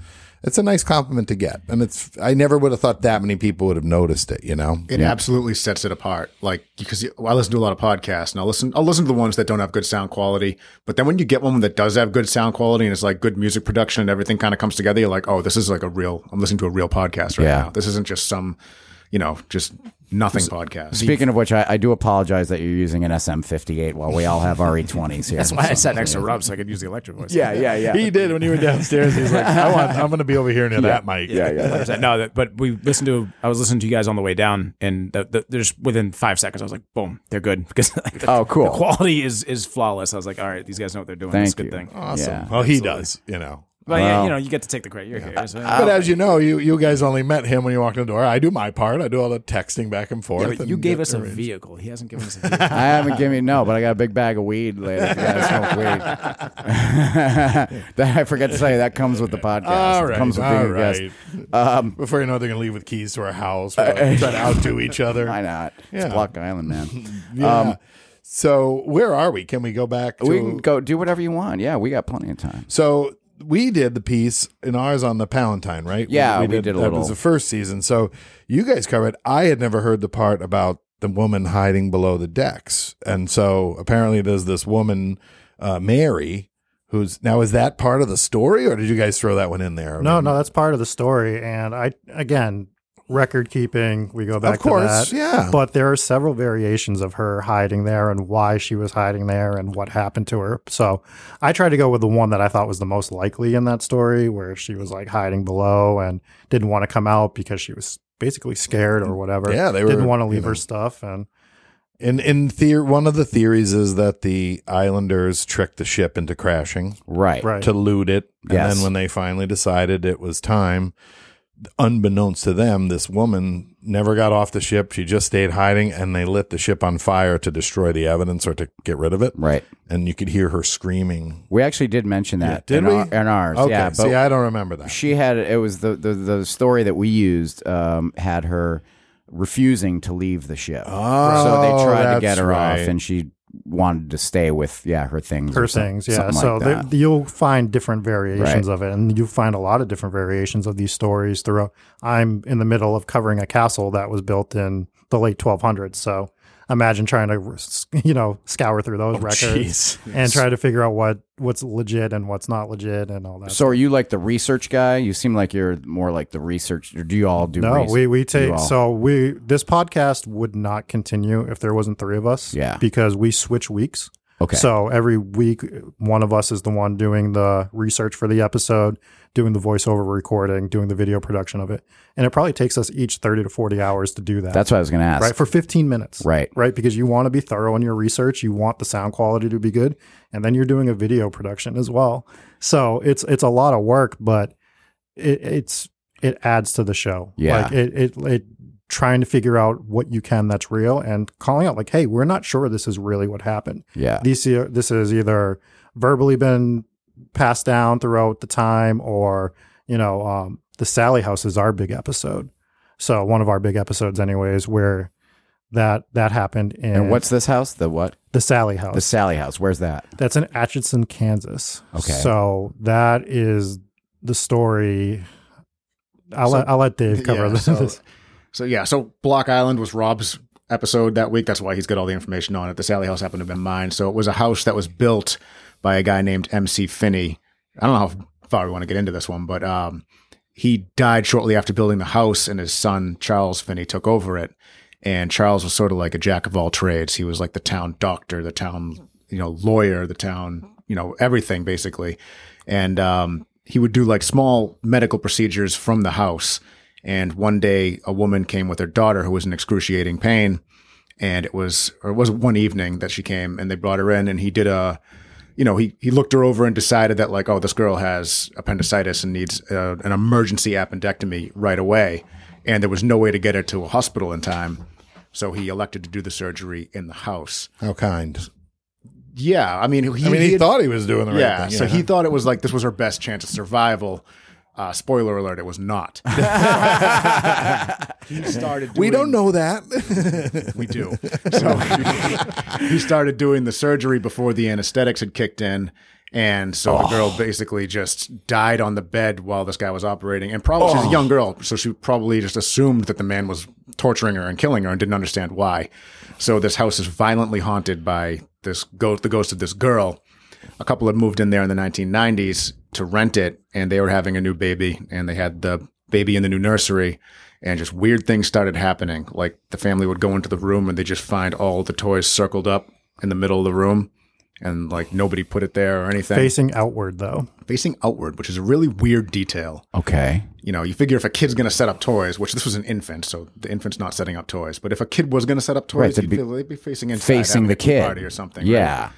it's a nice compliment to get, and it's I never would have thought that many people would have noticed it. You know, It absolutely sets it apart. Like because I listen to a lot of podcasts, and I'll listen. I'll listen to the ones that don't have good sound quality. But then when you get one that does have good sound quality and it's like good music production and everything kind of comes together, you're like, oh, this is like a real. I'm listening to a real podcast right Yeah. now. This isn't just some, you know, just nothing podcast. Speaking of which, I, I do apologize that you're using an SM58 while we all have RE20s here. That's why I sat next to Rob so I could use the Electro-Voice. Yeah, yeah, yeah. he did when you were downstairs. He's like, I want, I'm going to be over here near that mic. yeah, yeah. 100%. No, that, but we listened to. I was listening to you guys on the way down, and the, the, there's within five seconds, I was like, "Boom, they're good." Because like, the, Oh, cool. the quality is is flawless. I was like, "All right, these guys know what they're doing. Thank That's a good you. thing." Awesome. Yeah, well, he does. You know. But yeah, you know, you get to take the credit. You're here. So, But as you know, you you guys only met him when you walked in the door. I do my part. I do all the texting back and forth. yeah, but and you gave get us a arranged. vehicle. He hasn't given us a vehicle. I haven't given you no, but I got a big bag of weed later. if You guys smoke weed. that I forget to say that comes with the podcast. All It comes with all being a guest. right. Um, Before you know, it, they're gonna leave with keys to our house. We're gonna try to outdo each other. why not? Yeah. It's Block Island, man. Yeah. so where are we? Can we go back? To, we can go do whatever you want. Yeah, we got plenty of time. So we did the piece in ours on the Palatine, right? Yeah, we did a that little. was the first season. So you guys covered. I had never heard the part about the woman hiding below the decks, and so apparently there's this woman, uh, Mary, who's now is that part of the story, or did you guys throw that one in there? No, no, that's part of the story. And I, again, record keeping, we go back Of course, to that. yeah. But there are several variations of her hiding there and why she was hiding there and what happened to her. So I tried to go with the one that I thought was the most likely in that story, where she was like hiding below and didn't want to come out because she was basically scared or whatever. Yeah, they didn't want to you leave know. her stuff. And In in theory, one of the theories is that the Islanders tricked the ship into crashing. Right. right. to loot it. And Yes. then when they finally decided it was time, unbeknownst to them, this woman never got off the ship. She just stayed hiding and they lit the ship on fire to destroy the evidence or to get rid of it. Right. And you could hear her screaming. We actually did mention that. did in we? Our, in ours. Okay. Yeah. But See, I don't remember that. she had it was the the, the story that we used um, had her refusing to leave the ship. Oh, so they tried to get her right. off, and she wanted to stay with yeah her things. her things, yeah. So like that. you'll find different variations Right. of it, and you find a lot of different variations of these stories throughout. I'm in the middle of covering a castle that was built in the late 1200s, so imagine trying to, you know, scour through those oh, records Oh, jeez. and try to figure out what what's legit and what's not legit and all that. so are you like the research guy? You seem like you're more like the research. Or do you all do? no, research? we we take so we this podcast would not continue if there wasn't three of us. Yeah. because we switch weeks. Okay. So every week, one of us is the one doing the research for the episode, doing the voiceover recording, doing the video production of it. And it probably takes us each 30 to 40 hours to do that. That's what I was going to ask. right for 15 minutes. Right. Right. Because you want to be thorough in your research. You want the sound quality to be good. And then you're doing a video production as well. So it's, it's a lot of work, but it, it's, it adds to the show. Yeah. Like it, it, it, trying to figure out what you can that's real and calling out like, hey, we're not sure this is really what happened Yeah. these this has either verbally been passed down throughout the time or you know um, the sallie house is our big episode so one of our big episodes anyways where that that happened in And what's this house? The what? the sallie house The Sallie House. Where's that? that's in atchison kansas Okay. so that is the story i'll, let, I'll let dave cover yeah, this so- So yeah, so Block Island was Rob's episode that week. That's why he's got all the information on it. The Sallie House happened to be mine. So it was a house that was built by a guy named MC Finney. I don't know how far we want to get into this one, but um, he died shortly after building the house, and his son Charles Finney took over it. And Charles was sort of like a jack of all trades. He was like the town doctor, the town you know lawyer, the town you know everything basically. And um, he would do like small medical procedures from the house. And one day, a woman came with her daughter who was in excruciating pain. And it was, or it was one evening that she came and they brought her in and he did a, you know, he, he looked her over and decided that like, oh, this girl has appendicitis and needs uh, an emergency appendectomy right away. And there was no way to get her to a hospital in time. So he elected to do the surgery in the house. How kind. Yeah. I mean, he, I mean, he, had- thought he was doing the right yeah, thing. Yeah, so he thought it was like this was her best chance of survival. Uh, spoiler alert: it was not. he started. Doing, we don't know that. We do. So he started doing the surgery before the anesthetics had kicked in, And so the girl basically just died on the bed while this guy was operating. And probably she's a young girl, so she probably just assumed that the man was torturing her and killing her and didn't understand why. So this house is violently haunted by this ghost, the ghost of this girl. A couple had moved in there in the 1990s to rent it, and they were having a new baby, and they had the baby in the new nursery, and just weird things started happening. Like the family would go into the room and they just find all the toys circled up in the middle of the room, and like nobody put it there or anything. Facing outward, though. Facing outward, which is a really weird detail. Okay. You know, you figure if a kid's going to set up toys, which this was an infant, so the infant's not setting up toys. But if a kid was going to set up Right, toys, they'd be feel they'd be facing inside, Facing the kid. party or something. right? Yeah.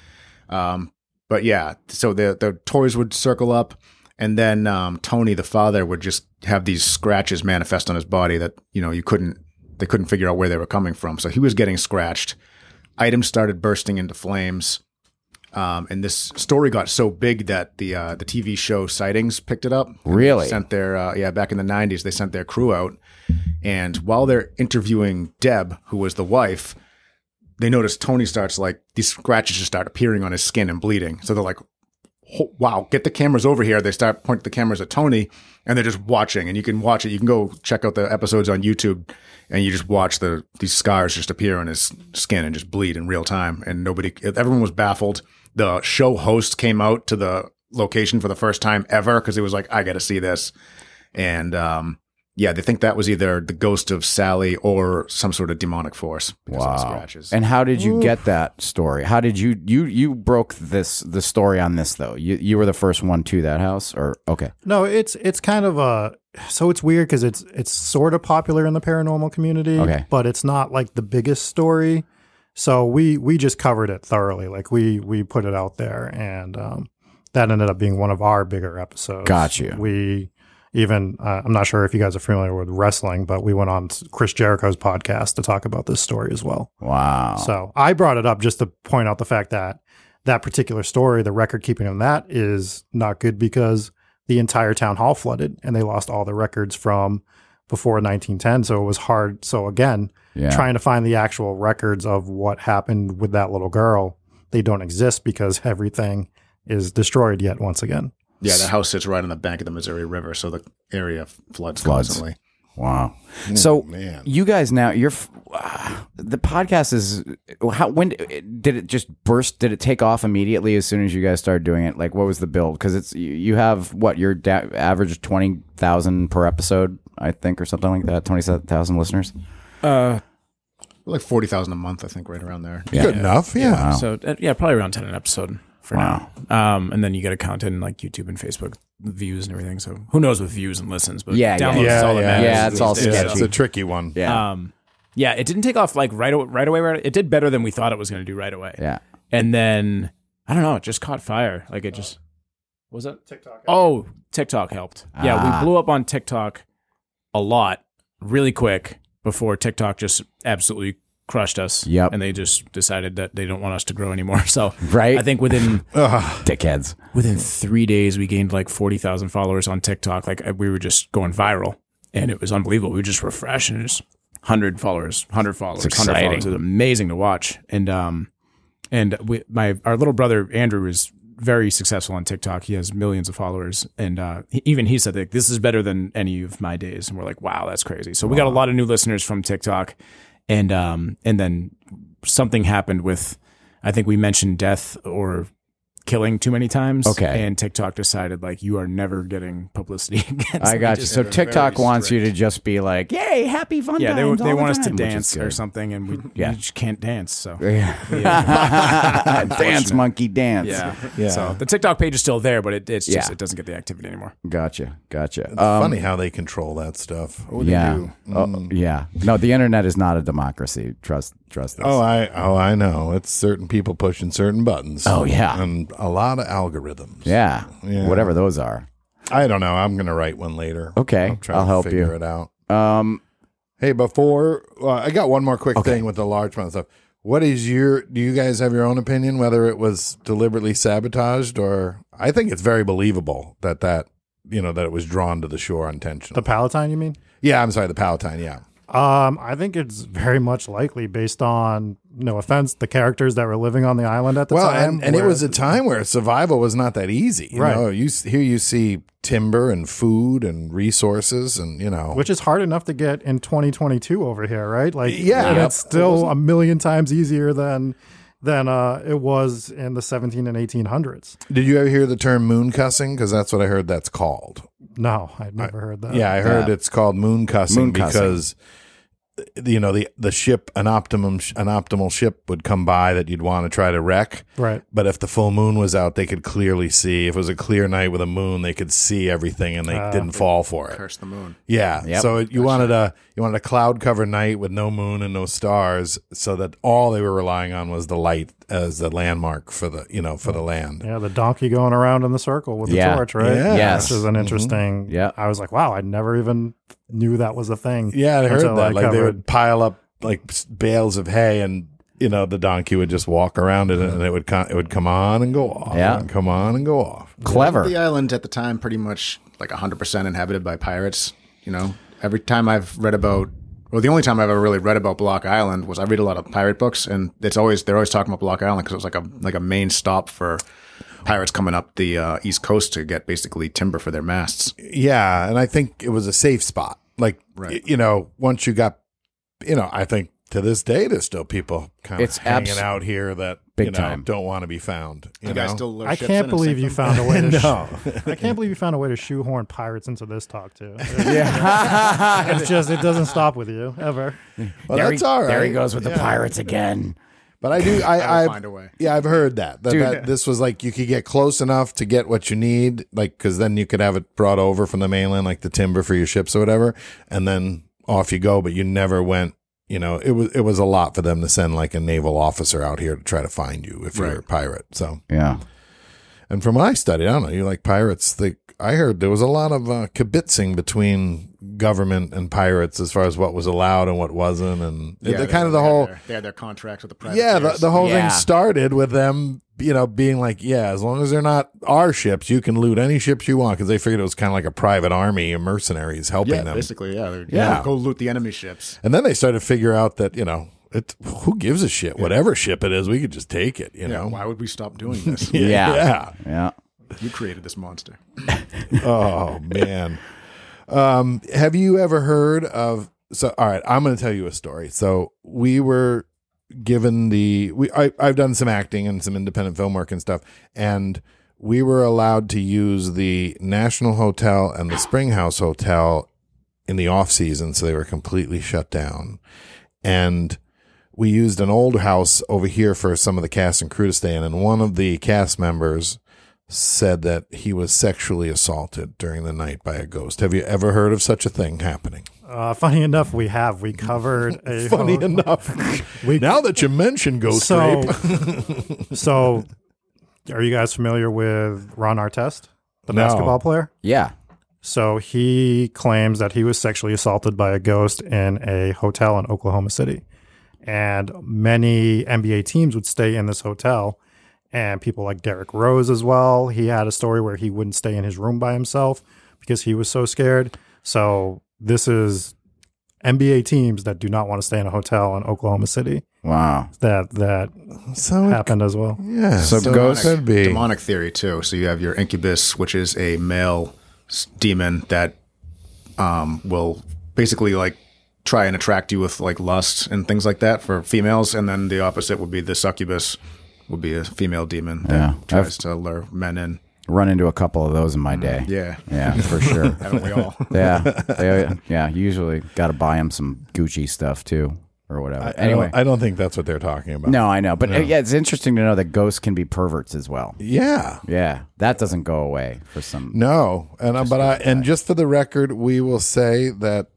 Um, but yeah, so the the toys would circle up, and then um, Tony, the father, would just have these scratches manifest on his body that you know you couldn't they couldn't figure out where they were coming from. So he was getting scratched. Items started bursting into flames. Um, and this story got so big that the uh, the TV show Sightings picked it up. Really? Sent their uh, yeah back in the '90s. They sent their crew out, and while they're interviewing Deb, who was the wife, they notice Tony starts like these scratches just start appearing on his skin and bleeding. So they're like, "Wow, get the cameras over here!" They start pointing the cameras at Tony, and they're just watching. And you can watch it. You can go check out the episodes on YouTube, and you just watch the these scars just appear on his skin and just bleed in real time. And nobody, everyone was baffled. The show host came out to the location for the first time ever because he was like, "I got to see this," and um, yeah, they think that was either the ghost of Sallie or some sort of demonic force. because of the Wow. scratches. And how did you get that story? How did you you you broke this the story on this though? You you were the first one to that house or okay. No, it's it's kind of a so it's weird because it's it's sort of popular in the paranormal community, Okay. but it's not like the biggest story. So we we just covered it thoroughly, like we we put it out there, and um, that ended up being one of our bigger episodes. Got you. We even uh, I'm not sure if you guys are familiar with wrestling, but we went on Chris Jericho's podcast to talk about this story as well. Wow. So I brought it up just to point out the fact that that particular story, the record keeping on that is not good because the entire town hall flooded and they lost all the records from before 1910. So it was hard. So again, Yeah. trying to find the actual records of what happened with that little girl, they don't exist because everything is destroyed yet once again. Yeah, the house sits right on the bank of the Missouri River, so the area floods, Floods. constantly. Wow. So man. you guys now you're f- ah, the podcast is how when did it just burst? Did it take off immediately as soon as you guys started doing it? Like what was the build? Because it's you you have what your da- average twenty thousand per episode, I think, or something like that. Twenty thousand listeners. Uh, Like forty thousand a month, I think, right around there. Good enough. Yeah. So uh, yeah, probably around ten an episode for Wow. now. Um, and then you get to count in like YouTube and Facebook views and everything. So who knows with views and listens? But Yeah, yeah. downloads is Yeah, all that yeah. matters Yeah, it's all days. Sketchy. it's a tricky one. Yeah. Um, yeah, it didn't take off like right o- right away. Right, it did better than we thought it was going to do right away. yeah. And then I don't know, it just caught fire. Like it just was that TikTok. Oh, TikTok helped. Yeah, Ah. we blew up on TikTok a lot, really quick before TikTok just absolutely crushed us. Yep. and they just decided that they don't want us to grow anymore. So Right. I think within Dickheads. within three days we gained like forty thousand followers on TikTok. Like we were just going viral, and it was unbelievable. We would just refresh and just hundred followers, hundred followers, hundred followers. It was amazing to watch. And um, and we, my our little brother Andrew is very successful on TikTok. He has millions of followers, and uh, he, even he said like this is better than any of my days. And we're like, wow, that's crazy. So we got a lot of new listeners from TikTok, and um, and then something happened with, I think we mentioned death or killing too many times. Okay. and TikTok decided like you are never getting publicity again. I So got you. So TikTok wants you to just be like, "Yay, happy fun yeah, they, times they all the want us to time," which dance or something, and we, Yeah. we just can't dance. So Yeah. dance, monkey, dance. yeah, Yeah. So the TikTok page is still there, but it, it's just Yeah. it doesn't get the activity anymore. Gotcha. Gotcha. It's Um, funny how they control that stuff. What do they yeah. do? Oh, yeah. No, the internet is not a democracy. Trust. Trust this. Oh, I oh I know. It's certain people pushing certain buttons. Oh, yeah. and a lot of algorithms. yeah. Yeah. Whatever those are. I don't know. I'm gonna write one later. Okay, I'll, try I'll to help figure you. it out. Um. Hey, before uh, I got one more quick thing with the large amount of stuff. What is your? Do you guys have your own opinion whether it was deliberately sabotaged or? I think it's very believable that that you know that it was drawn to the shore The. Palatine, you mean? yeah, I'm sorry, the Palatine. Yeah, Um, I think it's very much likely based on no offense, the characters that were living on the island at the well, time. and, and it was a time where survival was not that easy. You Right. know, you here you see timber and food and resources, and you know, which is hard enough to get in 2022 over here, right? Like, Yeah. and Yep. it's still a million times easier than than uh, it was in the 17 and 1800s. did you ever hear the term moon cussing? Because that's what I heard. That's called. No, I'd never heard that. Yeah, I heard Yeah. it's called moon cussing Moon cussing. because you know the the ship an optimum an optimal ship would come by that you'd want to try to wreck. Right. But if the full moon was out, they could clearly see. If it was a clear night with a moon, they could see everything and they Ah. didn't fall for it. Curse the moon. Yeah. Yep. So it, you wanted a you wanted a cloud cover night with no moon and no stars, so that all they were relying on was the light as the landmark for the you know for the land. Yeah, the donkey going around in the circle with the Yeah. torch, right? Yeah. Yes. Which is an mm-hmm. interesting. Yeah. I was like, wow, I never even knew that was a thing. Yeah, I heard until that. Like they would pile up like bales of hay, and you know the donkey would just walk around it, and it would co- it would come on and go off. Yeah. and come on and go off. Clever. The island at the time pretty much like 100% inhabited by pirates. You know, every time I've read about, well, the only time I've ever really read about Block Island was I read a lot of pirate books, and it's always they're always talking about Block Island because it was like a like a main stop for pirates coming up the uh, east coast to get basically timber for their masts. Yeah, and I think it was a safe spot. Like Right. you know, once you got, you know, I think to this day there's still people kind of It's hanging abs- out here that Big you know time. don't want to be found. You, You guys know? still lure I can't believe you found a way to. no. I can't believe you found a way to shoehorn pirates into this talk too. yeah, it's just it doesn't stop with you ever. Well, there that's he, all right. There he goes with the pirates again. But I do. I, I'll I find a way. Yeah, I've heard that. That, Dude. that this was like you could get close enough to get what you need, like because then you could have it brought over from the mainland, like the timber for your ships or whatever, and then off you go. But you never went. You know, it was it was a lot for them to send like a naval officer out here to try to find you if you're a pirate. So, Yeah. And from what I studied, I don't know. You like pirates? They, I heard there was a lot of uh, kibitzing between government and pirates as far as what was allowed and what wasn't, and Yeah, the they- kind of the they had whole their- they had their contracts with the yeah, the, the whole Yeah. thing started with them, you know, being like, yeah, as long as they're not our ships, you can loot any ships you want because they figured it was kind of like a private army of mercenaries helping yeah, them. basically, yeah, Yeah. go loot the enemy ships. And then they started to figure out that you know, it who gives a shit? Whatever ship it is, we could just take it. You Yeah, know, why would we stop doing this? Yeah. yeah. Yeah. you created this monster. Oh man. Um, have you ever heard of? So, all right, I'm going to tell you a story. So we were given the we I, I've done some acting and some independent film work and stuff, and we were allowed to use the National Hotel and the Spring House Hotel in the off season, so they were completely shut down, and we used an old house over here for some of the cast and crew to stay in, and one of the cast members said that he was sexually assaulted during the night by a ghost. Have you ever heard of such a thing happening? Uh, funny enough, we have we covered a Funny ho- enough, We- now that you mention ghost so rape, so. Are you guys familiar with Ron Artest, the No. basketball player? Yeah. So he claims that he was sexually assaulted by a ghost in a hotel in Oklahoma City. And many NBA teams would stay in this hotel. And people like Derrick Rose as well. He had a story where he wouldn't stay in his room by himself because he was so scared. So this is NBA teams that do not want to stay in a hotel in Oklahoma City. Wow. That that so it, happened as well. yeah, So so ghost- could be. demonic theory too. So you have your incubus, which is a male demon that um, will basically like try and attract you with like lust and things like that for females, and then the opposite would be the succubus, would be a female demon that Yeah. tries I've- to lure men in. Run into a couple of those in my day. Yeah, Yeah, for sure. haven't we all? yeah. They, yeah. Usually got to buy them some Gucci stuff too or whatever. I anyway. don't, I don't think that's what they're talking about. no, I know. But uh, yeah, it's interesting to know that ghosts can be perverts as well. Yeah. Yeah. That doesn't go away for some. No, and uh, but I and just for the record, we will say that.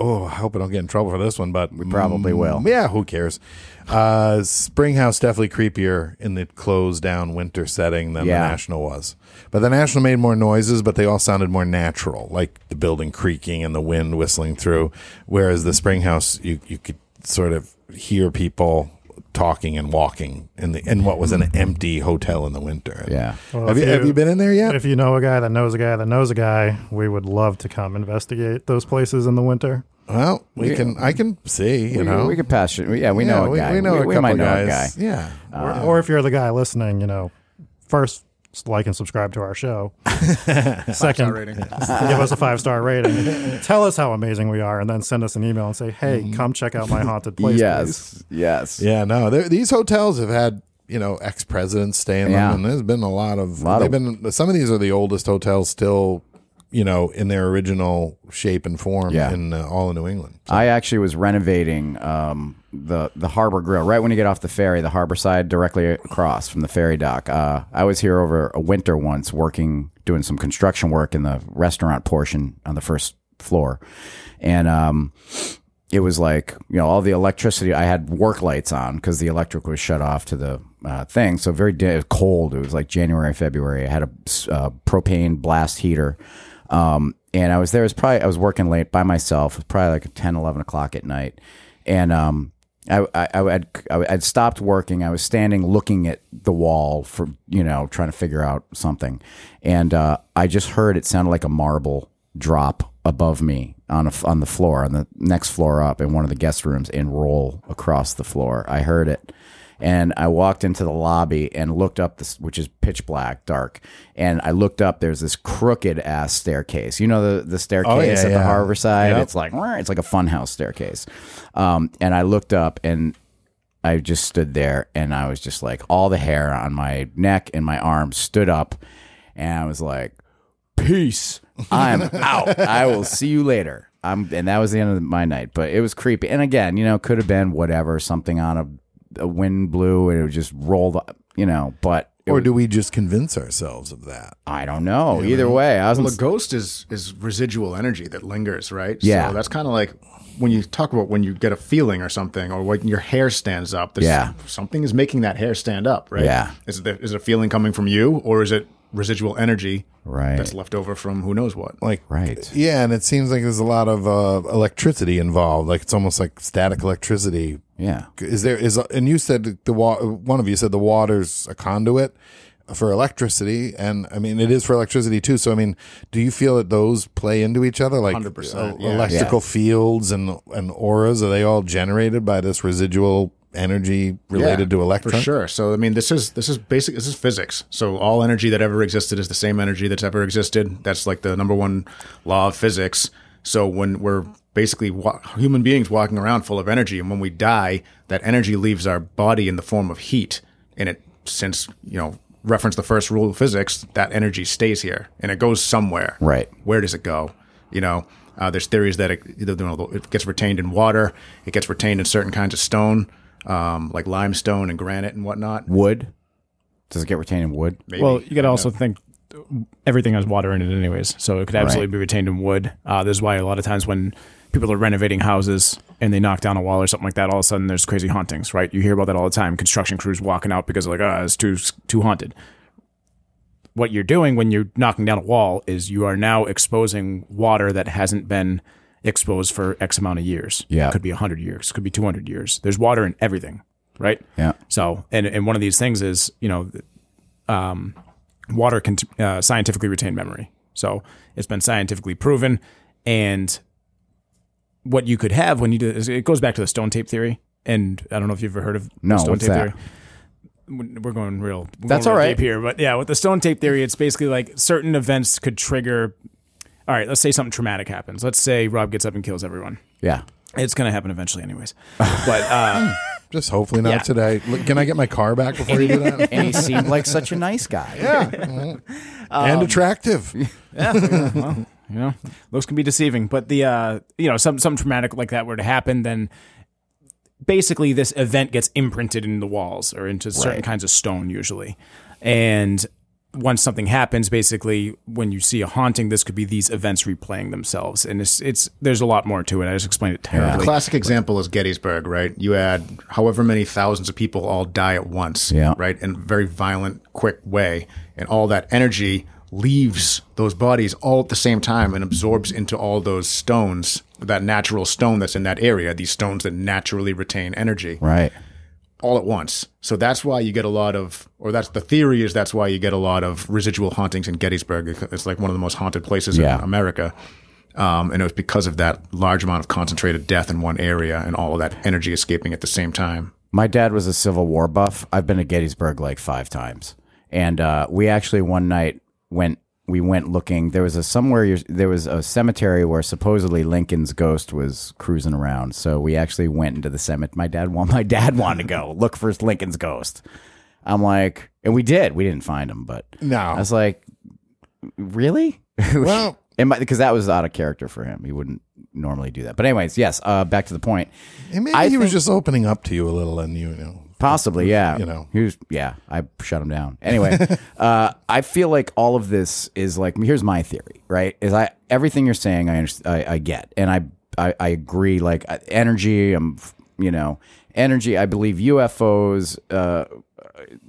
Oh, I hope I don't get in trouble for this one, but we probably will. Yeah, who cares? Uh, Springhouse definitely creepier in the closed down winter setting than Yeah. the National was. But the National made more noises, but they all sounded more natural, like the building creaking and the wind whistling through. Whereas the Springhouse, you you could sort of hear people talking and walking in the in what was an empty hotel in the winter. Yeah. Well, have you, if have you been in there yet? If you know a guy that knows a guy that knows a guy, we would love to come investigate those places in the winter. Well, we can. I can see. You we, know, we could pass it. Yeah, we Yeah, know a we, guy. We know a couple might know guys. a guy. Yeah. or, or if you're the guy listening, you know, first like and subscribe to our show. Second, rating. give us a five star rating. Tell us how amazing we are, and then send us an email and say, "Hey, mm-hmm. come check out my haunted place." please." Yes, yes. Yeah, no, these hotels have had you know ex presidents stay in Yeah. them, and there's been a lot of. Lot they've of- been some of these are the oldest hotels still, you know, in their original shape and form Yeah. in uh, all of New England. So. I actually was renovating um, the the Harbor Grill right when you get off the ferry, the harbor side directly across from the ferry dock. Uh, I was here over a winter once, working doing some construction work in the restaurant portion on the first floor, and um, it was like you know all the electricity. I had work lights on because the electric was shut off to the uh, thing. So very cold. It was like January, February. I had a uh, propane blast heater. Um, and I was there. Was probably I was working late by myself. It was probably like 10, 11 o'clock at night, and um, I, I, I had I had stopped working. I was standing looking at the wall for you know trying to figure out something, and uh, I just heard it sounded like a marble drop above me on a, on the floor on the next floor up in one of the guest rooms and roll across the floor. I heard it. And I walked into the lobby and looked up this, which is pitch black, dark. And I looked up. There's this crooked ass staircase. You know the the staircase Oh, yeah, at the yeah. harbor side. Yep. It's like it's like a funhouse staircase. Um, and I looked up and I just stood there and I was just like all the hair on my neck and my arms stood up, and I was like, "Peace, I'm out. I will see you later." I'm, and that was the end of my night. But it was creepy. And again, you know, could have been whatever, something on a, a wind blew and it just rolled, up, you know. But Or do we just convince ourselves of that? I don't know. Either way, I was. Well, a ghost is is residual energy that lingers, right? Yeah. So that's kind of like when you talk about when you get a feeling or something, or when your hair stands up. Yeah. Something is making that hair stand up, right? Yeah. Is it is it a feeling coming from you, or is it residual energy Right. that's left over from who knows what? Like Right. Yeah, and it seems like there's a lot of uh, electricity involved. Like it's almost like static electricity. Yeah. Is there is and you said the wa- one of you said the water's a conduit for electricity, and I mean it is for electricity too. So I mean, do you feel that those play into each other, like 100%, uh, yeah. electrical fields and and auras? Are they all generated by this residual energy related Yeah, to electrons? For sure. So I mean, this is this is basic. This is physics. So all energy that ever existed is the same energy that's ever existed. That's like the number one law of physics. So when we're basically wa- human beings walking around full of energy, and when we die, that energy leaves our body in the form of heat. And it, since you know, reference the first rule of physics, that energy stays here and it goes somewhere. Right. Where does it go? You know, uh, there's theories that it, you know, it gets retained in water, it gets retained in certain kinds of stone, um, like limestone and granite and whatnot. Wood. Does it get retained in wood? Maybe. Well, you got to also think everything has water in it, anyways. So it could absolutely Right. be retained in wood. Uh, this is why a lot of times when people are renovating houses and they knock down a wall or something like that, all of a sudden there's crazy hauntings, right? You hear about that all the time. Construction crews walking out because they're like, oh, it's too too haunted. What you're doing when you're knocking down a wall is you are now exposing water that hasn't been exposed for X amount of years. Yeah. It could be 100 years, could be 200 years. There's water in everything, right? Yeah. So, and and one of these things is, you know, um, water can uh, scientifically retain memory. So it's been scientifically proven. And what you could have when you do is it goes back to the stone tape theory. And I don't know if you've ever heard of No, stone what's tape that? theory. We're going real. we're That's going all real right. deep here, but yeah, with the stone tape theory, it's basically like certain events could trigger. All right, let's say something traumatic happens. Let's say Rob gets up and kills everyone. Yeah. It's going to happen eventually, anyways. But uh, Just hopefully not Yeah. today. Look, Can I get my car back before you do that? And he seemed like such a nice guy. Yeah. and attractive. you know looks can be deceiving but the uh you know some some traumatic like that were to happen then basically this event gets imprinted in the walls or into certain kinds of stone usually and once something happens basically when you see a haunting this could be these events replaying themselves and it's it's there's a lot more to it i just explained it The terribly classic example is Gettysburg, right? You had however many thousands of people all die at once, Yeah. right? In a very violent, quick way. And all that energy leaves those bodies all at the same time and absorbs into all those stones, that natural stone that's in that area, these stones that naturally retain energy Right. All at once. So that's why you get a lot of, or that's the theory is that's why you get a lot of residual hauntings in Gettysburg. It's like one of the most haunted places Yeah. in America. Um, and it was because of that large amount of concentrated death in one area and all of that energy escaping at the same time. My dad was a Civil War buff. I've been to Gettysburg like five times, and uh, we actually one night went. We went looking. There was a somewhere. There was a cemetery where supposedly Lincoln's ghost was cruising around. So we actually went into the cemetery. My dad want. My dad wanted to go look for Lincoln's ghost. I'm like, and we did. We didn't find him, but No. I was like, really? Well- because that was out of character for him. He wouldn't normally do that. But anyways, yes. Uh, back to the point. And maybe I he was just opening up to you a little, and you know. Possibly, yeah. You know. he was. Yeah, I shut him down. Anyway, uh, I feel like all of this is like. Here's my theory, right? Is I everything you're saying, I I, I get, and I, I I agree. Like uh, energy, I'm, you know, energy. I believe UFOs, uh,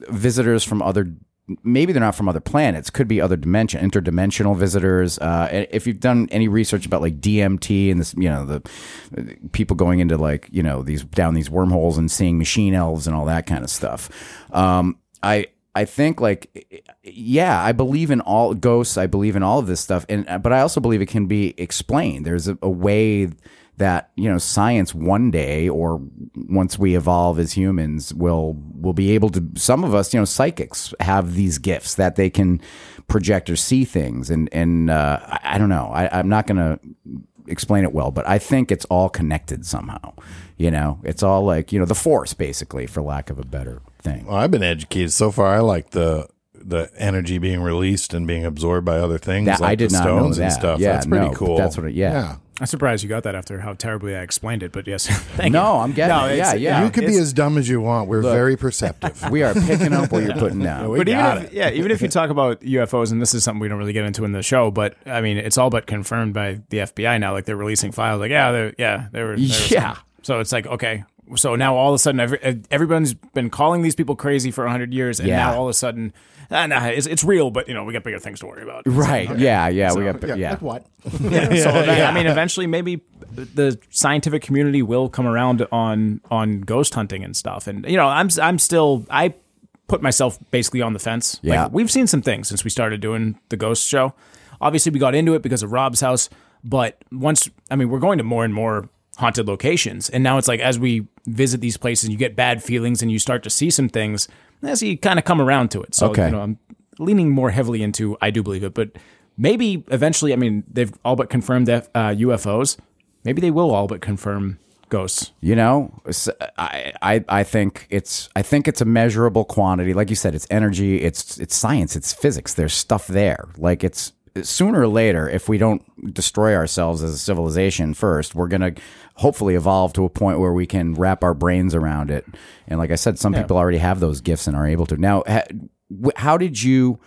visitors from other. Maybe they're not from other planets. Could be other dimension, interdimensional visitors. Uh, if you've done any research about like DMT and this, you know, the people going into like you know these down these wormholes and seeing machine elves and all that kind of stuff. Um, I I think like yeah, I believe in all ghosts. I believe in all of this stuff, and but I also believe it can be explained. There's a, a way that you know science one day or once we evolve as humans will will be able to some of us you know psychics have these gifts that they can project or see things and and uh, I, I don't know I, I'm not gonna explain it well but I think it's all connected somehow you know it's all like you know the force basically for lack of a better thing Well, I've been educated so far. I like the the energy being released and being absorbed by other things. That- like I did the not know stones and that. stuff. Yeah, that's pretty no, cool. that's what it- yeah. I'm surprised you got that after how terribly I explained it, but yes. Thank No, you. I'm getting it. Yeah, yeah. You could be as dumb as you want. We're very perceptive. we are picking up what you're putting down but even got if, yeah, even if you talk about UFOs, and this is something we don't really get into in the show, but I mean, it's all but confirmed by the FBI now. Like they're releasing files. Like, yeah, yeah, they were. Yeah. some- So it's like, okay, so now all of a sudden, every, everyone's been calling these people crazy for hundred years, and Yeah. now all of a sudden, ah, nah, it's, it's real, but you know, we got bigger things to worry about. right yeah yeah we got Yeah, yeah, like what? Yeah. So ev- I mean, eventually, maybe the scientific community will come around on on ghost hunting and stuff. And you know, I'm I'm still I put myself basically on the fence. Yeah. Like, we've seen some things since we started doing the ghost show. Obviously, we got into it because of Rob's house, but once I mean, we're going to more and more haunted locations, and now it's like as we visit these places, you get bad feelings and you start to see some things. As you kind of come around to it, so Okay. you know, I'm leaning more heavily into I do believe it, but maybe eventually, I mean, they've all but confirmed that uh, UFOs. Maybe they will all but confirm ghosts. You know, I, I I think it's I think it's a measurable quantity. Like you said, it's energy, it's it's science, it's physics. There's stuff there. Like it's sooner or later, if we don't destroy ourselves as a civilization first, we're gonna hopefully evolve to a point where we can wrap our brains around it. And like I said, some people already have those gifts and are able to. Now, how did you?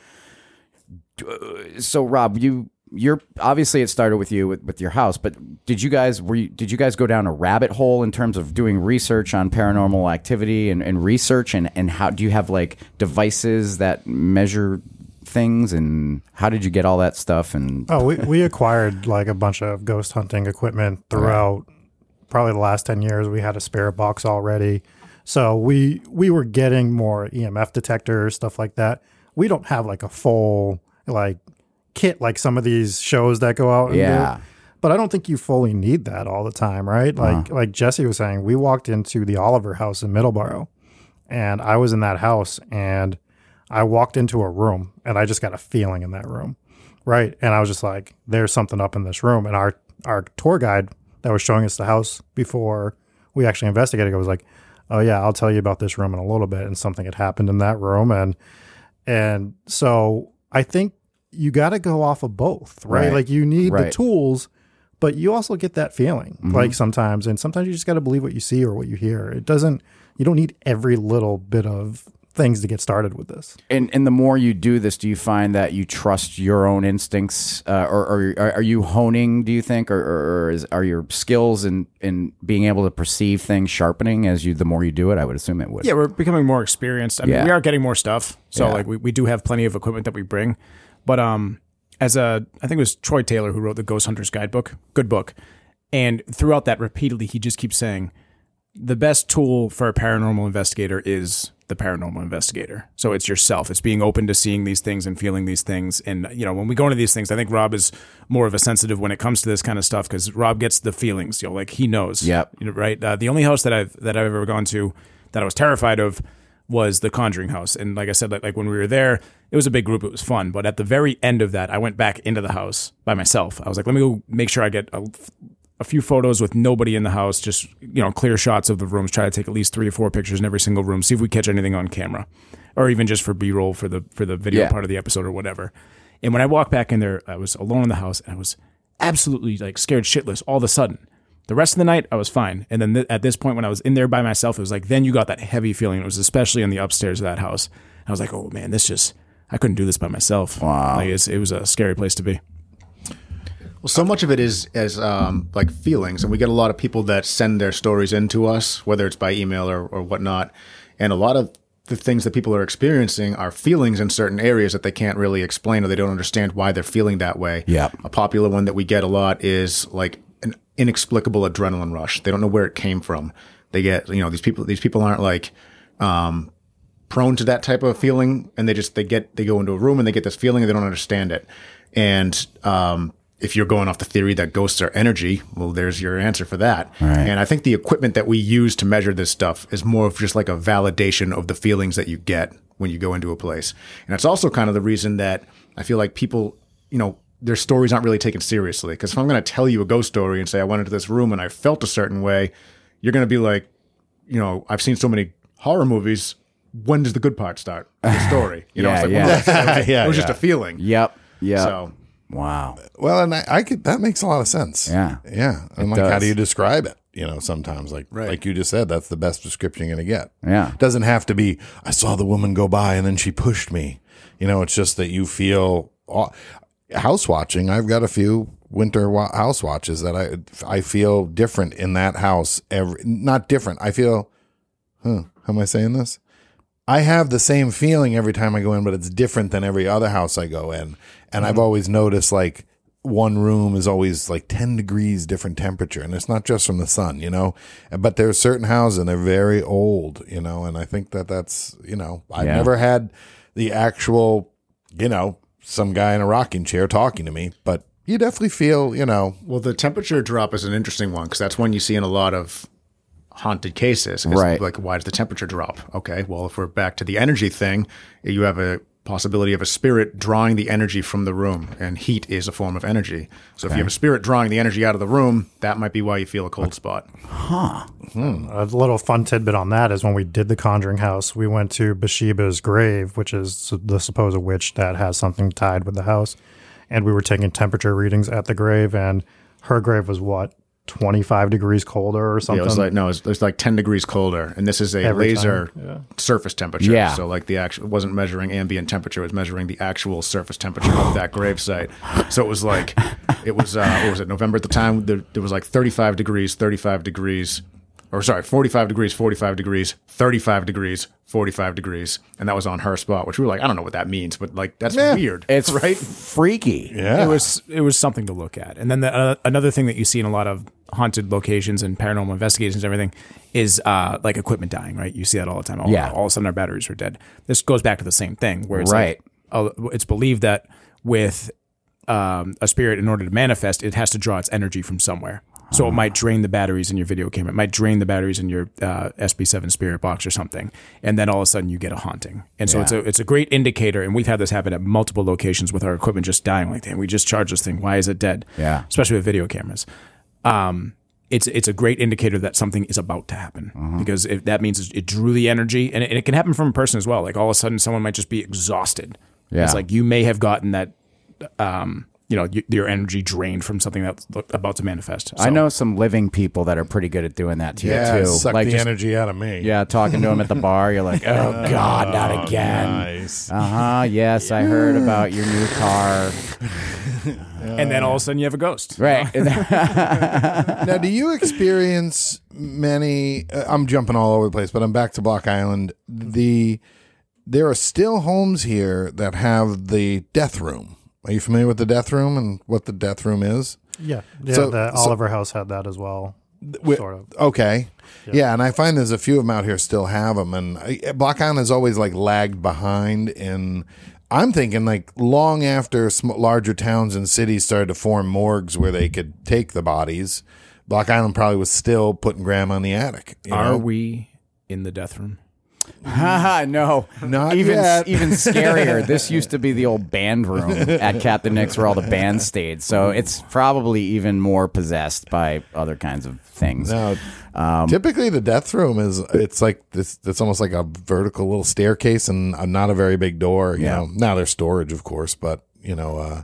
Uh, so Rob, you you're obviously it started with you with, with your house, but did you guys were you, did you guys go down a rabbit hole in terms of doing research on paranormal activity and, and research and, and how do you have like devices that measure things and how did you get all that stuff and Oh, we, we acquired like a bunch of ghost hunting equipment throughout probably the last 10 years. We had a spirit box already. So we we were getting more EMF detectors, stuff like that. We don't have like a full like kit like some of these shows that go out and Yeah. do. But I don't think you fully need that all the time, right? Like like Jesse was saying, we walked into the Oliver house in Middleborough and I was in that house and I walked into a room and I just got a feeling in that room. Right. And I was just like, there's something up in this room. And our our tour guide that was showing us the house before we actually investigated it was like, Oh yeah, I'll tell you about this room in a little bit. And something had happened in that room. And and so I think you gotta go off of both, right? Right. Like you need the tools, but you also get that feeling Mm-hmm. like sometimes and sometimes you just gotta believe what you see or what you hear. It doesn't you don't need every little bit of things to get started with this. and and the more you do this, do you find that you trust your own instincts, uh, or, or are, are you honing? Do you think, or, or, or is, are your skills in in being able to perceive things sharpening as you the more you do it? I would assume it would. Yeah, we're becoming more experienced. I mean, Yeah. we are getting more stuff. So Yeah. like we, we do have plenty of equipment that we bring. But um as a I think it was Troy Taylor who wrote the Ghost Hunters Guidebook. Good book. And throughout that repeatedly he just keeps saying the best tool for a paranormal investigator is the paranormal investigator. So it's yourself. It's being open to seeing these things and feeling these things. And you know, when we go into these things, I think Rob is more of a sensitive when it comes to this kind of stuff because Rob gets the feelings. You know, like he knows. Yep. You know, right. Uh, the only house that I've that I've ever gone to that I was terrified of was the Conjuring house. And like I said, like, like when we were there, it was a big group. It was fun. But at the very end of that, I went back into the house by myself. I was like, let me go make sure I get a, a few photos with nobody in the house, just you know, clear shots of the rooms. Try to take at least three or four pictures in every single room. See if we catch anything on camera, or even just for B roll for the for the video Yeah. part of the episode or whatever. And when I walked back in there, I was alone in the house, and I was absolutely like scared shitless all of a sudden. The rest of the night, I was fine. And then th- at this point, when I was in there by myself, it was like then you got that heavy feeling. It was especially in the upstairs of that house. I was like, oh man, this just I couldn't do this by myself. Wow. like, it's, it was a scary place to be. Well, so much of it is as um, like feelings, and we get a lot of people that send their stories in to us, whether it's by email or, or whatnot. And a lot of the things that people are experiencing are feelings in certain areas that they can't really explain or they don't understand why they're feeling that way. Yeah. A popular one that we get a lot is like an inexplicable adrenaline rush. They don't know where it came from. They get, you know, these people, these people aren't like, um, prone to that type of feeling and they just they get they go into a room and they get this feeling and they don't understand it and um if you're going off the theory that ghosts are energy, well, there's your answer for that. And I think the equipment that we use to measure this stuff is more of just like a validation of the feelings that you get when you go into a place. And it's also kind of the reason that I feel like people, you know, their stories aren't really taken seriously. Because if I'm going to tell you a ghost story and say I went into this room and I felt a certain way, you're going to be like, you know, I've seen so many horror movies. When does the good part start? The story. You know, Yeah, it's like, yeah. well, it was, Yeah, it was just a feeling. Yep. Yeah. So wow. Well, and I, I could that makes a lot of sense. Yeah. yeah. And like, how do you describe it? You know, sometimes like like you just said, that's the best description you're gonna get. Yeah. It doesn't have to be. I saw the woman go by and then she pushed me. You know, it's just that you feel aw- house watching. I've got a few winter wa- house watches that I I feel different in that house. Every not different. I feel. Huh? How am I saying this? I have the same feeling every time I go in, but it's different than every other house I go in. And I've mm-hmm. always noticed like one room is always like 10 degrees different temperature. And it's not just from the sun, you know, but there's certain houses and they're very old, you know, and I think that that's, you know, I've Yeah. never had the actual, you know, some guy in a rocking chair talking to me, but you definitely feel, you know, Well, the temperature drop is an interesting one because that's one you see in a lot of haunted cases. Right. Like, why does the temperature drop? Okay. Well, if we're back to the energy thing, you have a possibility of a spirit drawing the energy from the room, and heat is a form of energy. So if you have a spirit drawing the energy out of the room, that might be why you feel a cold spot. Huh. Hmm. A little fun tidbit on that is when we did the Conjuring House, we went to Bathsheba's grave, which is the supposed witch that has something tied with the house, and we were taking temperature readings at the grave, and her grave was what twenty five degrees colder or Yeah, something. it was like no, it was, it was like ten degrees colder, and this is a Every laser surface temperature. Yeah. So like the actual, it wasn't measuring ambient temperature; it was measuring the actual surface temperature of that gravesite. So it was like, it was uh, what was it? November at the time. There, there was like thirty five degrees, thirty five degrees, or sorry, forty five degrees, forty five degrees, thirty five degrees, forty five degrees, and that was on her spot. Which we were like, I don't know what that means, but like that's weird. It's right. freaky. yeah. It was it was something to look at. And then the, uh, another thing that you see in a lot of haunted locations and paranormal investigations and everything is uh, like equipment dying. Right, you see that all the time. All, Yeah. all of a sudden our batteries are dead. This goes back to the same thing where it's Right. Like, uh, it's believed that with um, a spirit, in order to manifest, it has to draw its energy from somewhere. So it might drain the batteries in your video camera. It might drain the batteries in your uh, SB7 spirit box or something, and then all of a sudden you get a haunting. And so it's a it's a great indicator. And we've had this happen at multiple locations with our equipment just dying. Like, damn, we just charged this thing. Why is it dead? Yeah. especially with video cameras. Um, it's it's a great indicator that something is about to happen Uh-huh. because if that means it drew the energy, and it, and it can happen from a person as well. Like all of a sudden, someone might just be exhausted. Yeah. It's like you may have gotten that, um, you know, y- your energy drained from something that's about to manifest. I know some living people that are pretty good at doing that to yeah, you too. suck like the just- energy out of me. Yeah, talking to him at the bar, you're like, oh god, not again. Nice. Uh huh. Yes, I heard about your new car. and then all of a sudden you have a ghost. Right. now, do you experience many? Uh, I'm jumping all over the place, but I'm back to Block Island. The there are still homes here that have the death room. Are you familiar with the death room and what the death room is? yeah, yeah. So- the so- Oliver House had that as well. Wi- sort of. Okay. Yeah. and I find there's a few of them out here still have them, and I, Block Island has always like lagged behind. In I'm thinking like long after sm- larger towns and cities started to form morgues where they could take the bodies, Block Island probably was still putting Graham on the attic. you Are know? we in the death room? Haha, no. Not even yet. even scarier. This used to be the old band room at Captain Nick's where all the bands stayed. So it's probably even more possessed by other kinds of things. No. Um, Typically, the death room is it's like this. It's almost like a vertical little staircase and a, not a very big door. You Yeah. know, now there's storage, of course, but you know, uh,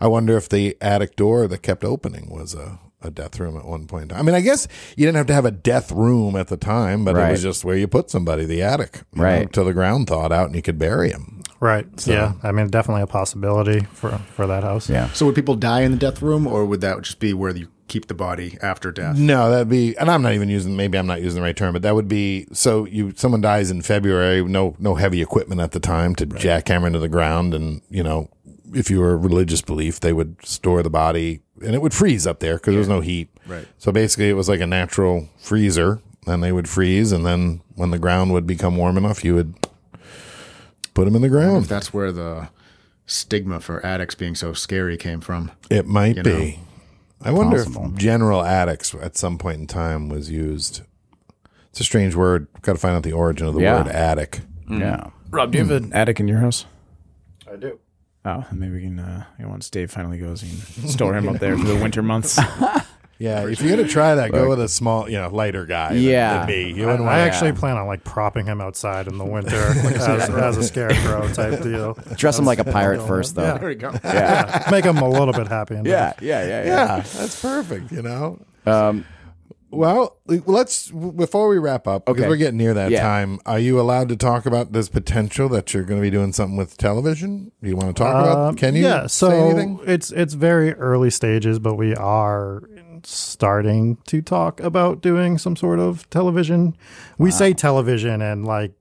I wonder if the attic door that kept opening was a, a death room at one point. in time. I mean, I guess you didn't have to have a death room at the time, but it was just where you put somebody, the attic, you know, till the ground thawed out and you could bury him. Right. yeah. I mean, definitely a possibility for for that house. yeah. So would people die in the death room, or would that just be where you keep the body after death? No, that'd be, and I'm not even using. Maybe I'm not using the right term, but that would be. So you, someone dies in February, no, no heavy equipment at the time to jackhammer into the ground, and you know, if you were a religious belief, they would store the body, and it would freeze up there because there was no heat. Right. So basically, it was like a natural freezer, and they would freeze, and then when the ground would become warm enough, you would put them in the If ground. that's where the stigma for addicts being so scary came from. It might You be. I wonder Possible. if general addicts at some point in time was used. It's a strange word. Got to find out the origin of the Yeah. word attic. Mm. Yeah. Rob, do you have hmm. an attic in your house? I do. Oh, maybe we can. Uh, once Dave finally goes, you can store him up there for the winter months. Yeah, if you're gonna try that, go with a small, you know, lighter guy. than- Yeah. than me. You I, wouldn't I want actually plan on like propping him outside in the winter as, as a scarecrow type deal. Dress him like a pirate first, though. Yeah. There we go. Yeah. Make him a little bit happy. in Yeah. Yeah. Yeah. Yeah, that's perfect. You know. Um, Well, let's before we wrap up because Okay. we're getting near that Yeah. time. Are you allowed to talk about this potential that you're going to be doing something with television? Do you want to talk about? Um, Can you? Yeah, so say anything? it's it's very early stages, but we are starting to talk about doing some sort of television. We say television and like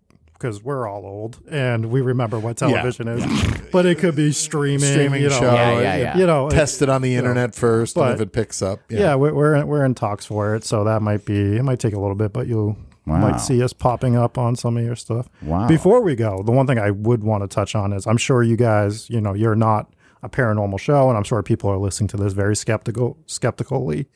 because we're all old and we remember what television is, but it could be streaming, Streaming you know, show. Yeah, yeah, yeah. You know, Test it on the internet first, and if it picks up, yeah, we're we're in, we're in talks for it, so that might be it. Might take a little bit, but you Wow. might see us popping up on some of your stuff. Wow. Before we go, the one thing I would want to touch on is I'm sure you guys, you know, you're not a paranormal show, and I'm sure people are listening to this very skeptical, skeptically,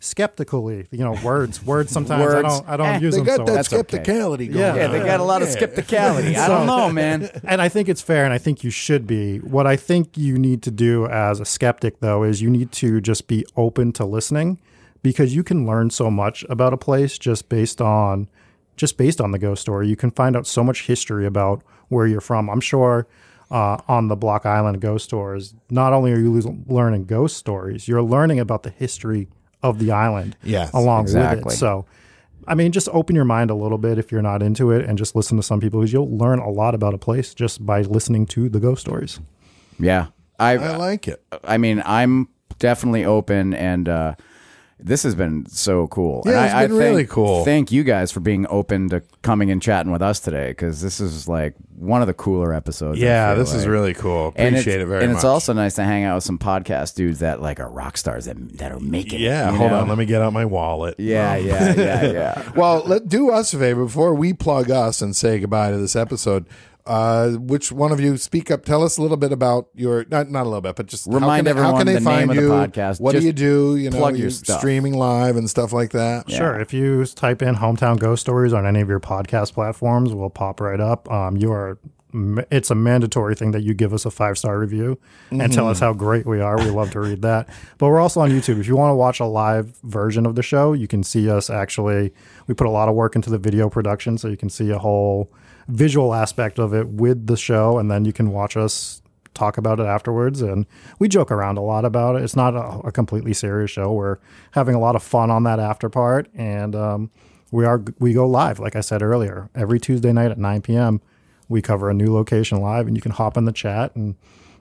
skeptically. You know, words, words. Sometimes I don't, I don't Eh, use they them. got so that That's okay. skepticality going. Yeah. yeah. on. They got a lot of skepticality. I don't know, man. and I think it's fair, and I think you should be. What I think you need to do as a skeptic, though, is you need to just be open to listening, because you can learn so much about a place just based on just based on the ghost story. You can find out so much history about where you're from. I'm sure uh, on the Block Island ghost tours, not only are you learning ghost stories, you're learning about the history of the island Yes, along with it. So. I mean, just open your mind a little bit if you're not into it, and just listen to some people because you'll learn a lot about a place just by listening to the ghost stories. Yeah. I, I like it. I mean, I'm definitely open, and uh, this has been so cool. Yeah, and it's I, been I really thank- cool. Thank you guys for being open to coming and chatting with us today, because this is like one of the cooler episodes. Yeah, this is really cool. Appreciate it very much. and much. it's also nice to hang out with some podcast dudes that like are rock stars that that are making it. yeah. you Hold know? on, let me get out my wallet. Yeah, yeah, um, yeah, yeah. Well, let do us a favor before we plug us and say goodbye to this episode. Uh, which one of you speak up? Tell us a little bit about your not not a little bit, but just how Remind can, they- how everyone can they the name find of the you? podcast. What Just do you do? You know, plug your you stuff. streaming live and stuff like that. Sure. If you type in "hometown ghost stories" on any of your podcast platforms, we'll pop right up. Um, you are. It's a mandatory thing that you give us a five star review and tell us how great we are. We love to read that. But we're also on YouTube. If you want to watch a live version of the show, you can see us actually. We put a lot of work into the video production, so you can see a whole visual aspect of it with the show, and then you can watch us talk about it afterwards. And we joke around a lot about it. It's not a, a completely serious show. We're having a lot of fun on that after part, and um, we are we go live. Like I said earlier, every Tuesday night at 9 p.m. We cover a new location live, and you can hop in the chat. And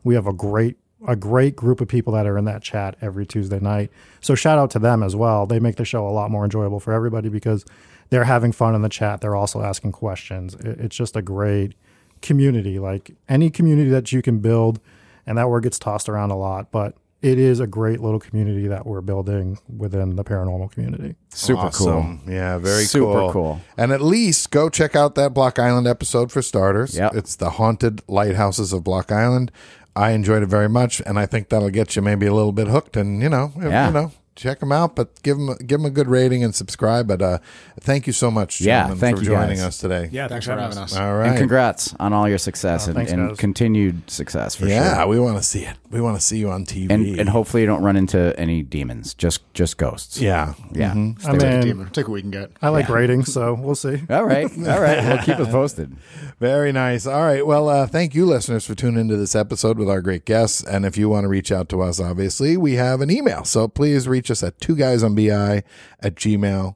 we have a great a great group of people that are in that chat every Tuesday night. So shout out to them as well. They make the show a lot more enjoyable for everybody because they're having fun in the chat. They're also asking questions. It's just a great community. Like any community that you can build, and that word gets tossed around a lot, but it is a great little community that we're building within the paranormal community. Super Awesome. cool. Yeah, very Super cool. cool. And at least go check out that Block Island episode for starters. Yep. It's the haunted lighthouses of Block Island. I enjoyed it very much, and I think that'll get you maybe a little bit hooked. And you know, Yeah. you know, check them out, but give them give them a good rating and subscribe. But uh, thank you so much, Yeah, gentlemen, thank for you, joining guys. us today. Yeah, Thanks for having us. All right. And congrats on all your success Oh, and, thanks, and continued success for sure. yeah, sure. we want to see it. We want to see you on TV. And, and hopefully you don't run into any demons, just just ghosts. yeah, Yeah. I Take a mean, demon. Take what we can get. I like ratings, so we'll see. All right. All right. Well, keep us posted. Very nice. All right. Well, uh, thank you, listeners, for tuning into this episode with our great guests. And if you want to reach out to us, obviously, we have an email. So please reach us at two guys on bi at gmail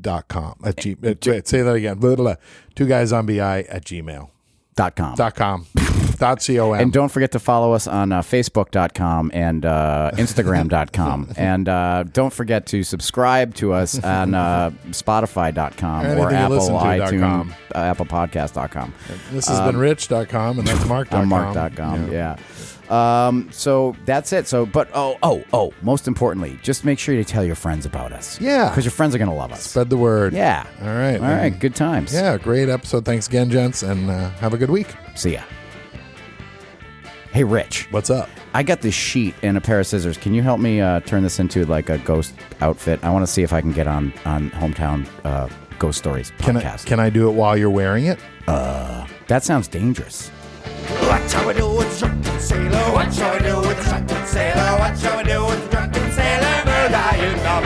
dot com. At G, uh, wait, say that again. Blah, blah, blah. Two guys on bi at gmail Dot com. dot com. dot com. And don't forget to follow us on uh, Facebook.com and uh, Instagram.com. and uh, don't forget to subscribe to us on uh, Spotify.com Anything or Apple listen to dot iTunes, uh, Apple Podcast.com. this has been rich.com and that's mark.com. I'm Mark.com. Yeah. Um, so that's it. So, but oh, oh, oh, most importantly, just make sure you tell your friends about us. Yeah. Because your friends are going to love us. Spread the word. Yeah. All right. All right. Good times. Yeah. Great episode. Thanks again, gents. And uh, have a good week. See ya. Hey, Rich. What's up? I got this sheet and a pair of scissors. Can you help me uh, turn this into like a ghost outfit? I want to see if I can get on on hometown uh, ghost stories podcast. Can I, can I do it while you're wearing it? Uh, that sounds dangerous. What shall we do with the drunken sailor? What shall we do with the drunken sailor? What shall we do with the drunken sailor? We're dying of